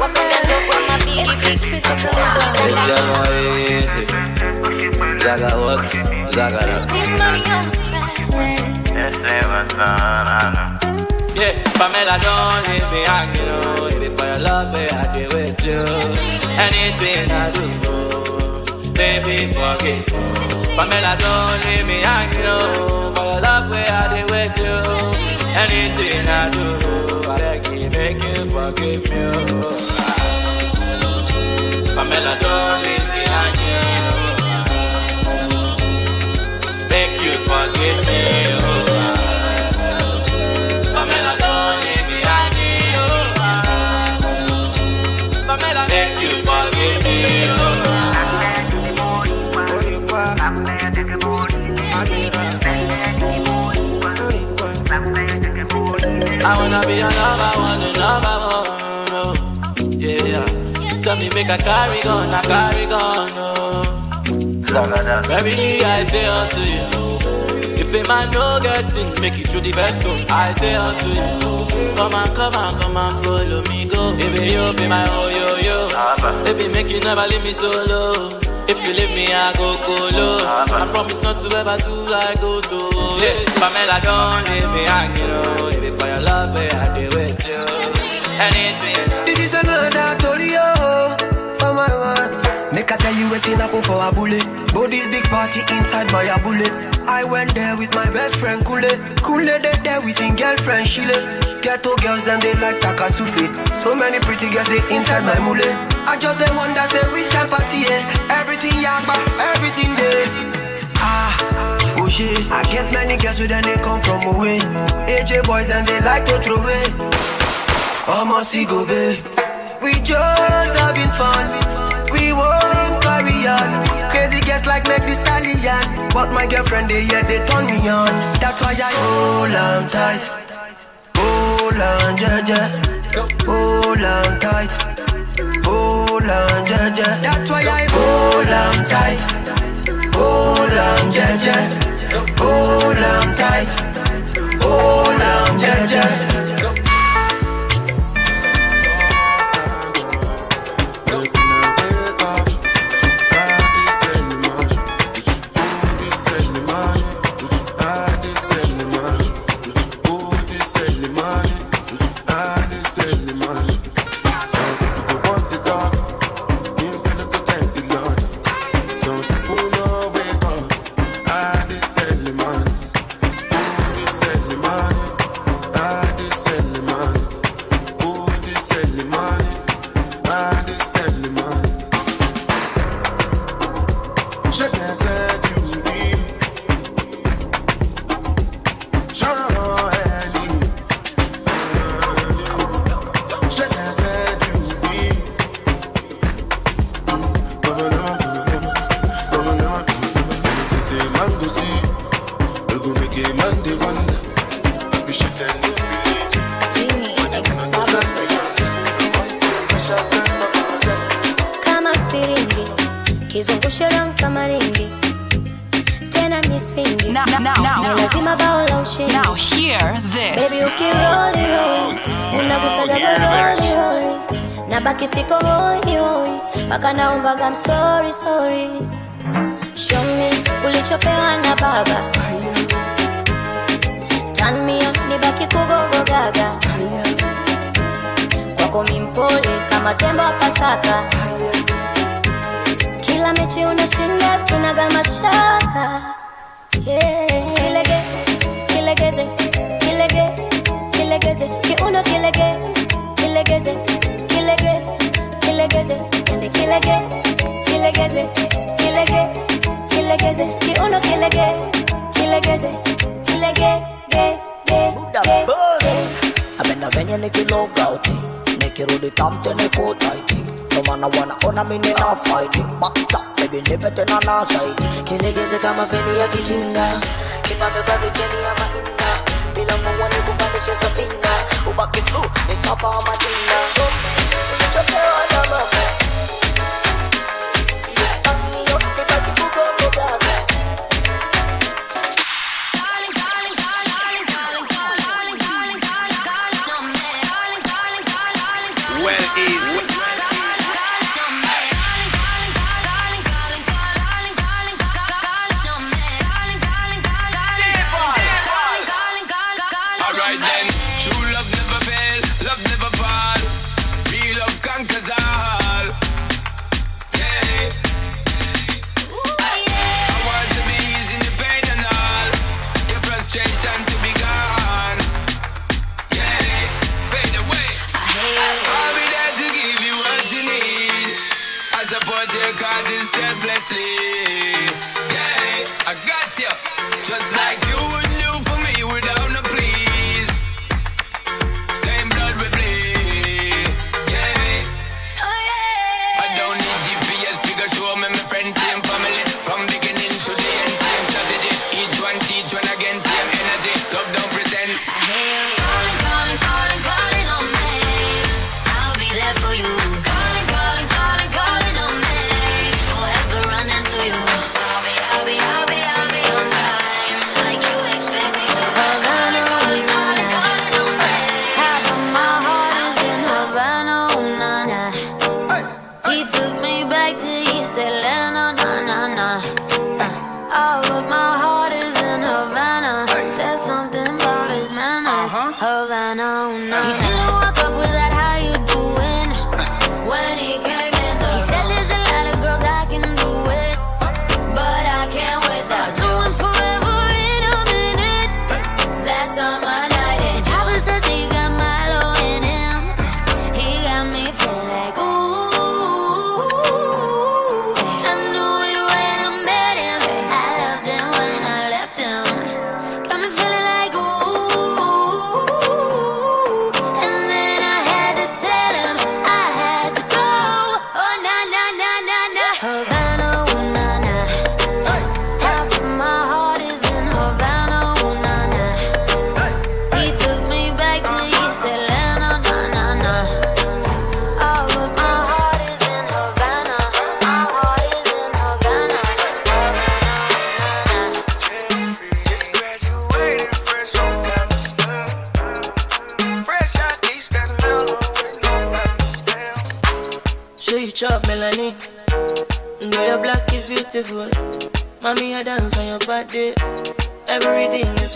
Wapenda ndogo ama bigi bigi, Zaga what? Zaga that. Yeah, Pamela, don't leave me hanging, oh. If for your love, I do with you. Anything I do, baby, forgive. oh. Pamela, don't leave me hanging, oh. For your love, I do with you. Anything I do, I beg you, make you forgive me. Pamela, don't leave me hanging, oh. Make you forgive me, I wanna be your number one, the number one, oh. yeah. Tell me make a carry gun, I carry gun, oh. Baby, I say unto you, if a man no get in, make it through the best door. I say unto you, come on, come on, come on, follow me, go. Baby, you be my oh yo yo. Baby, make you never leave me solo. If you leave me, I go colo. I promise not to ever do like go to. Yeah, Pamela, don't leave me hanging, oh. If it's for your love, eh, I do with you. Anything. This is another story, oh, for my man. Make I tell you waiting happen for a bullet. Body's big party inside my a bullet. I went there with my best friend Kule. Kule they there with his girlfriend Shile. Ghetto girls them they like Takasufi. So many pretty girls they inside my mule. I just they wonder say which kind party eh? Everything yakba, everything there. Ah, oh shit. I get many girls with them they come from away. AJ boys then they like to throw away. Almost go babe. We just having fun. We won't carry on. Crazy girls like make the stallion. But my girlfriend they yeah they turn me on. That's why I hold on tight. Hold on, yeah, yeah. Hold on tight. Hold on, yeah, yeah. That's why I hold on tight. Hold on, yeah, yeah. Hold on tight. Hold on, yeah, yeah. ni mpole kama tembo pasaka. kila mechi unashinda, sinaga mashaka yeah. Kilege kilegeze kilege kilegeze kiuno kilege kilegeze kilege kilegeze ende kilege kilegeze kilege kilegeze kiuno kilege kilegeze kilege ge ge ge. Abenda venye nikiloga uti quiero di tam te ne y ti. No mana wana ona mini half fight it. Back top baby liberty na na side. Kilegeze kama feni ya kijinga. Kipabeba vicheni ya mahinda. Bila mwangu kupandisha safina. Ubaki tu ni sapa madina. Chotewa na mama. see. Yeah, I got you, just like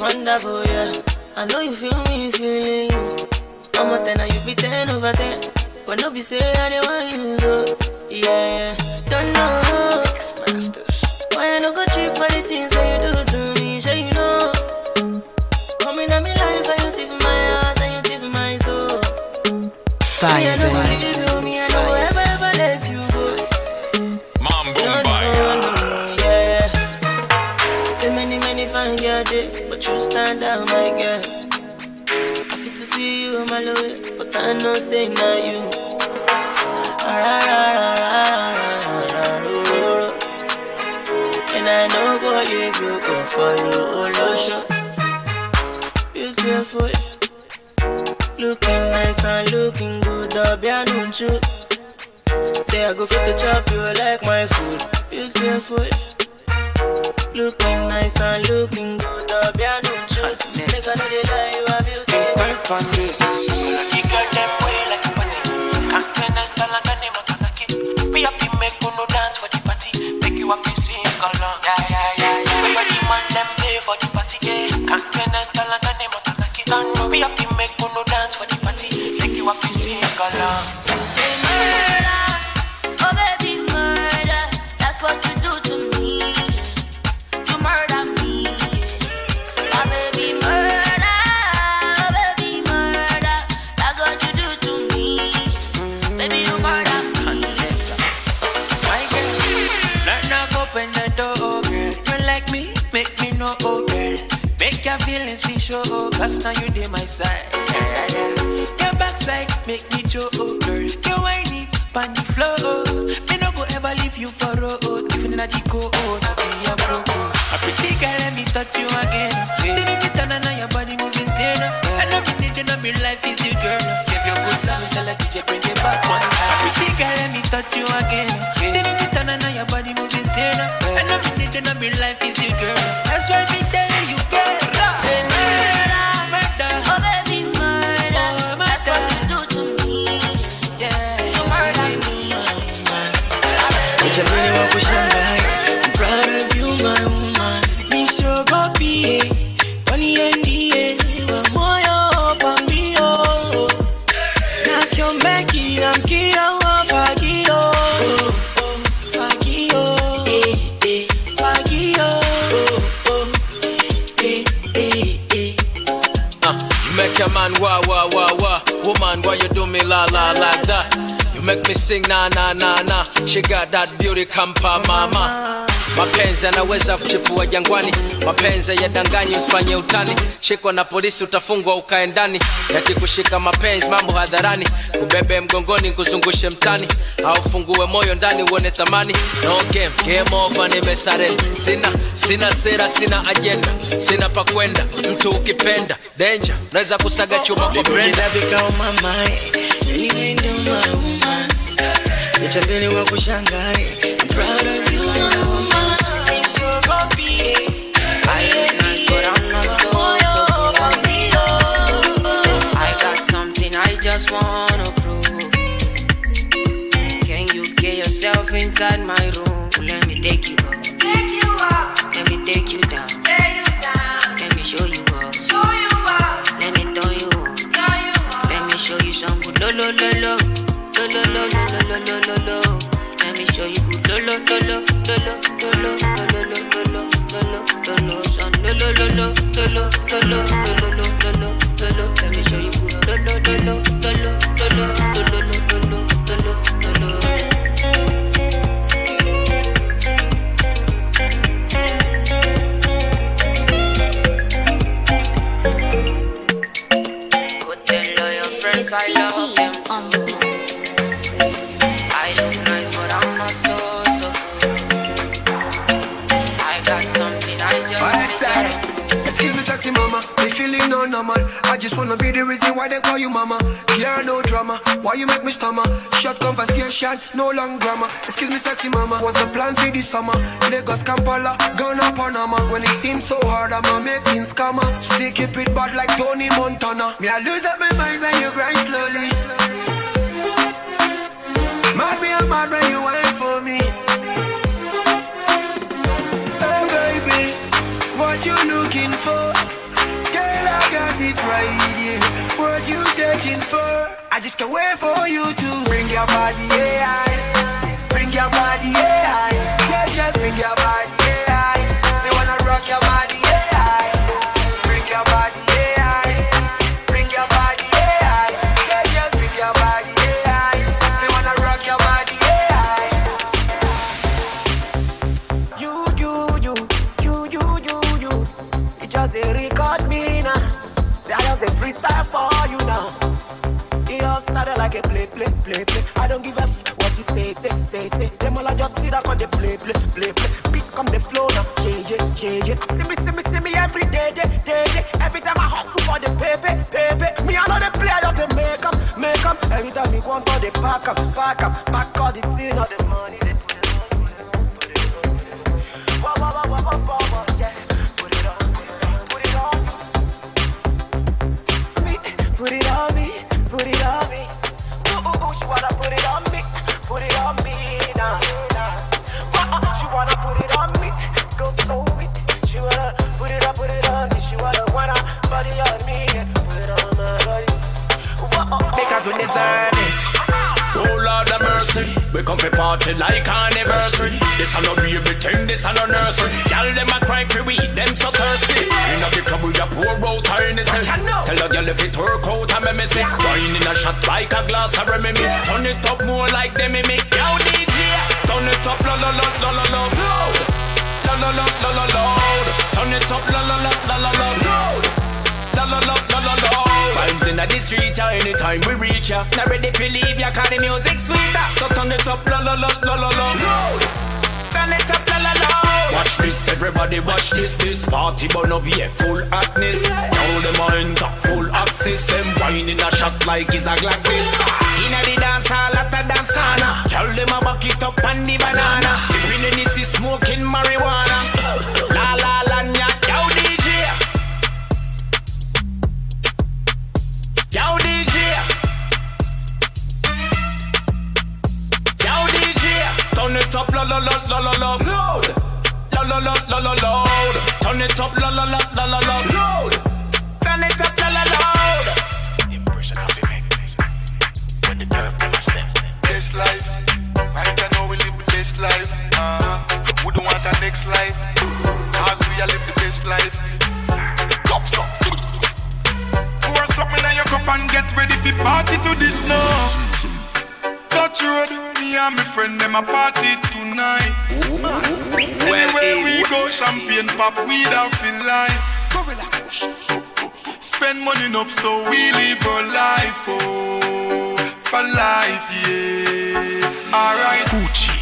wonderful, oh yeah. I know you feel me feeling you. I'm a ten and you be ten over ten. But nobody say I don't want you, so yeah. Don't know. Why I no go cheap for the things that you do to me? Say you know. Coming at me life, and you take my heart, and you take my soul. Fire, yeah, no, fine girls stand out, my girl. I fit to see you, my love, but I know say not you. Ah, ah, ah. And I know go leave you, go follow Olosho. Beautiful, looking nice and looking good, Obianuchu. Say I go fit to chop you like my food. Beautiful. Looking nice and looking good, I'll be a new truth. Nigga, know they lie, you are beauty. Work on girl, like party. Can't I gonna keep. Make no dance for the party. Take you up in feelings be sure, oh, cause now you dey my side. Yeah, yeah, yeah. Your backside make me show, oh girl. You whine it, pan the floor, oh. Me no go ever leave you for road. Even in a deco, oh, not be a oh. A pretty girl, let me touch you again. Did it turn on your body moving sane, oh. And every day, then my life is you, girl. Give you good love, tell a DJ bring it back one time. A pretty girl, let me touch you again. Did it turn on your body moving sane, oh. And every day, then my life is sing na na na na. She got that beauty kampa mama. Mapenzi anaweza kuchipua jangwani, mapenzi yadanganyi, usifanye utani. Shikwa na polisi utafungwa ukae ndani, yakikushika mapenzi mambo hadharani, kubebe mgongoni kuzungushe mtani, aufungue moyo ndani uone thamani. No game, game over, nimesare. Sina sina sera, sina ajenda sina pa. Mtu ukipenda danger, naweza kusaga chuma kwa Brenda. Nikabika mama Anyway ndo my woman Nitabini wa kushangai I'm proud of you my woman Nishogopi I look nice, but I'm not so, so. Oh. I got something I just wanna prove. Can you get yourself inside my room? Let me take you up. Take you up, Let me take you down. lay you down, Let me show you up. show you up, Let me turn you on. turn you on. Let me show you some good lo lo lo lo. Lo lo lo lo lo lo lo lo. Let me show you good lo lo lo lo lo lo lo lo lo lo lo lo lo lo lo lo son lo lo lo lo lo lo lo lo lo lo lo lo lo lo. Let me show you good lo lo lo lo lo lo lo lo lo lo lo lo lo lo lo I love no normal. I just wanna be the reason why they call you mama. Yeah, no drama. Why you make me stammer? Short conversation, no long grammar. Excuse me, sexy mama. What's the plan for this summer? Lagos, Kampala, Ghana, Panama. When it seems so hard, I'm a making scammer. Still keep it bad like Tony Montana. Me, I lose up my mind when you grind slowly. Mad me, I'm mad when you wine for me. Hey, baby, what you looking for? Got it right here. What you searching for? I just can't wait for you to bring your body, yeah. Bring your body, yeah. Yeah, just bring your body, say, say. Them all I just sit up on the play, play, play, play. Beats come the flow now, yeah, yeah, yeah, yeah. See me, see me, see me every day, day, day, day. Every time I hustle for the paper, paper. Me I know the play, just they make 'em, make 'em. Every time me want to the pack 'em, pack 'em, pack all the tin, all the We it. Oh Lord of mercy, we come for party like anniversary. This a no baby thing, this a no nursery. Tell them a cry for weed, them so thirsty. In the club we a pour out her. Tell a girl if it work out, I'm a messy. Wine in a shot like a glass of Remy. Turn it up more like them me. Yo DJ, turn it up, la la la la la la loud. La la la la la loud. Turn it up, la la la la la la loud. La la la la la la. Vibes inna the street, ya anytime we reach ya. Not ready to leave ya, 'cause the music sweeter. So turn it up, la la la la la la. Turn it up, la la la. Watch this, everybody watch this. This party burn up here, full hotness. Now them a enter full access. Them wine in a shot like it's a Gladys. Inna the dance hall, at a dance sauna. Tell them a back it up on the banana. Sipping in this smoking marijuana. Yo DJ. Yo DJ. Turn it up, la la. Turn it up, la. Turn it up, la la them a step. This life, right now we live the best life. Uh, we don't want a next life. As we a live the best life. Cups up. Pour something in your cup and get ready for party to this now. Touch road, me and my friend them a party tonight. Anywhere we go, champagne pop, weed off in line. Spend money enough so we live our life, oh, for life, yeah. Alright. Gucci,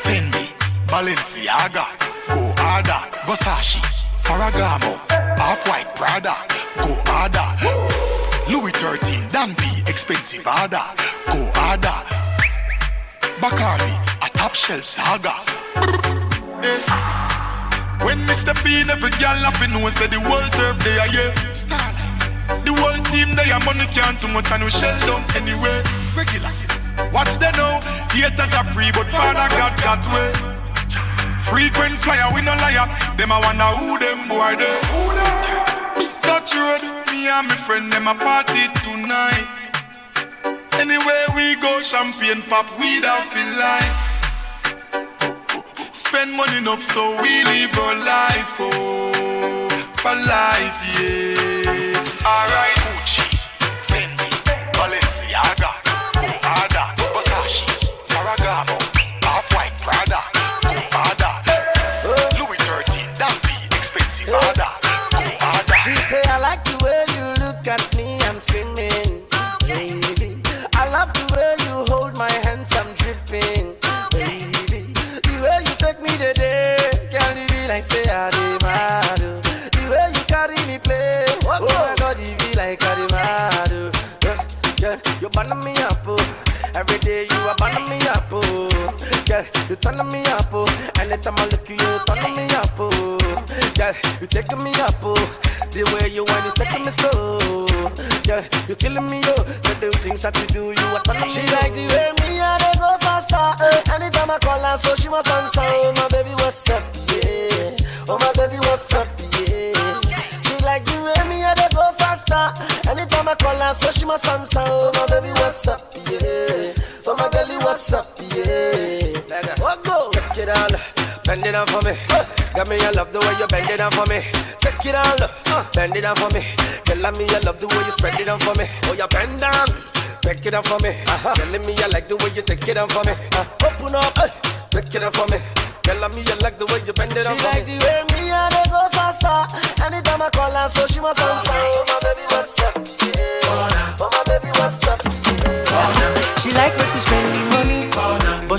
Fendi, Balenciaga, go harder, Versace, Ferragamo, Off-White Prada, go harder. Louis 13, Dan B, expensive harder, go harder. Bacardi, a top shelf saga. Eh. When Mr. Bean, every girl laughing, know said the world turf they are yeah. Starlight. The whole team they are money can't too much and we shell down anyway. Regular. Watch them now. Haters are free, but Father God got way. Frequent flyer, we no liar. Them I wonder who them boy they. Such road, me and my friend them a party tonight. Anywhere we go, champagne pop, we don't feel like. Spend money enough so we live our life, oh, for life, yeah. Alright, Gucci, Fendi, Balenciaga, harder, Versace, Ferragamo, Turn me up, oh. Anytime I look at you, you turn me up, oh. Yeah, you taking me up, oh. The way you want, you taking me slow. Yeah, you killing me, oh. So the things that you do, you are turning. She like the way me I go faster. Eh. Anytime I call her, so she must answer. Oh my baby, what's up? Yeah. Oh my baby, what's up? Yeah. She like the way me I go faster. Anytime I call her, so she must answer. It down for me. Got me, I love the way you bend it down for me. Take it all. Bend it down for me. I me, I love the way you spread it down for me. Oh, you bend down. Take it down for me. Uh-huh. Telling me I like the way you take it down for me. Uh, open up. Uh, take it down for me. I me, I like the way you bend it down She for like me. the way me and I go faster. Anytime I call her, so she must answer.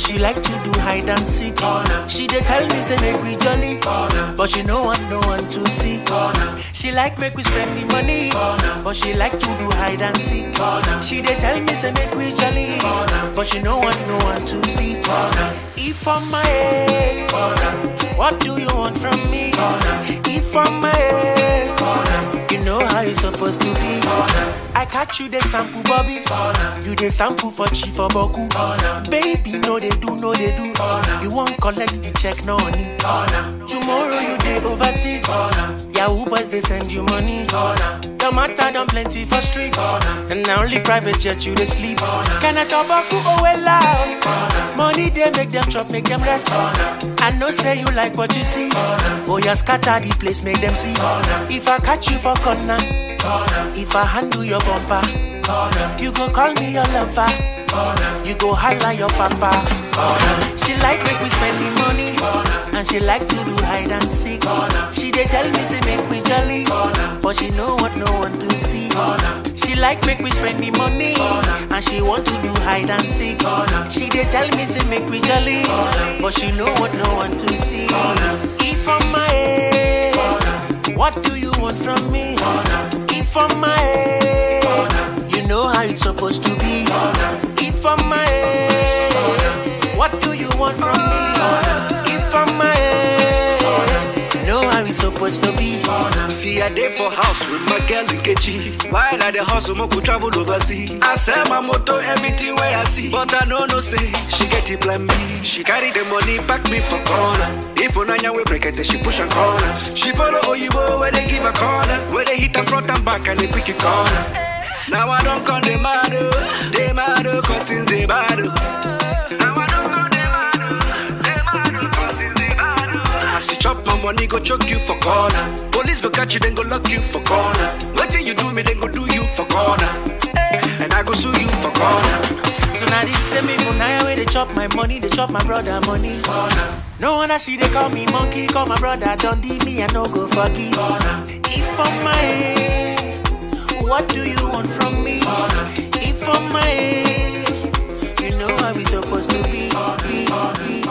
Like to do hide and seek. She dey tell me say make we jolly, but she no want no one to see. She like make we spend the money, but she like to do hide and seek. She dey tell me say make we jolly, but she no want no one to see. If I'm my head, what do you want from me? If I'm my head, you know how it's supposed to be. I catch you the sample, Bobby. You the sample for cheap for Boku. Baby, no they do, no they do. You won't collect the check, no money. Tomorrow you day overseas. Yahoo boys they send you money. The matter done plenty for streets. And now only private jet you they sleep. Can I talk about oh well loud? Money they make them chop, make them rest. I know say you like what you see. Oh yeah, scatter the place, make them see. If I catch you for corner, if I handle your bumper, you go call me your lover. You go holla your papa. She like make we spend the money, and she like to do hide and seek. She dey tell me say make we jolly, but she know what no one to see. She like make we spend the money, and she want to do hide and seek. She dey tell me say make we jolly, but she know what no one to see. If I'm my head, what do you want from me? If I'm my head, you know how it's supposed to be. If I'm my head, what do you want from me? Supposed to be. See a day for house with my girl Kechi. While at the hustle, could travel overseas. I sell my motor, everything where I see. But I know no say, she get it plan B. She carry the money, back me for corner. If Onanya we break it, she push and corner. She follow Oyibo where they give a corner. Where they hit her front and back and they quick it corner. Now I don't come the mad, oh. they mad, oh, cause things they bad. Oh. Money, go choke you for corner. Police go catch you, then go lock you for corner. What till you do me, then go do you for corner. Eh, and I go sue you for corner. So now this same me for now where they chop my money, they chop my brother money. No wonder she they call me monkey, call my brother don't Dundee, me I no go forgive. If I'm my head, what do you want from me? If I'm my head, you know how we supposed to be.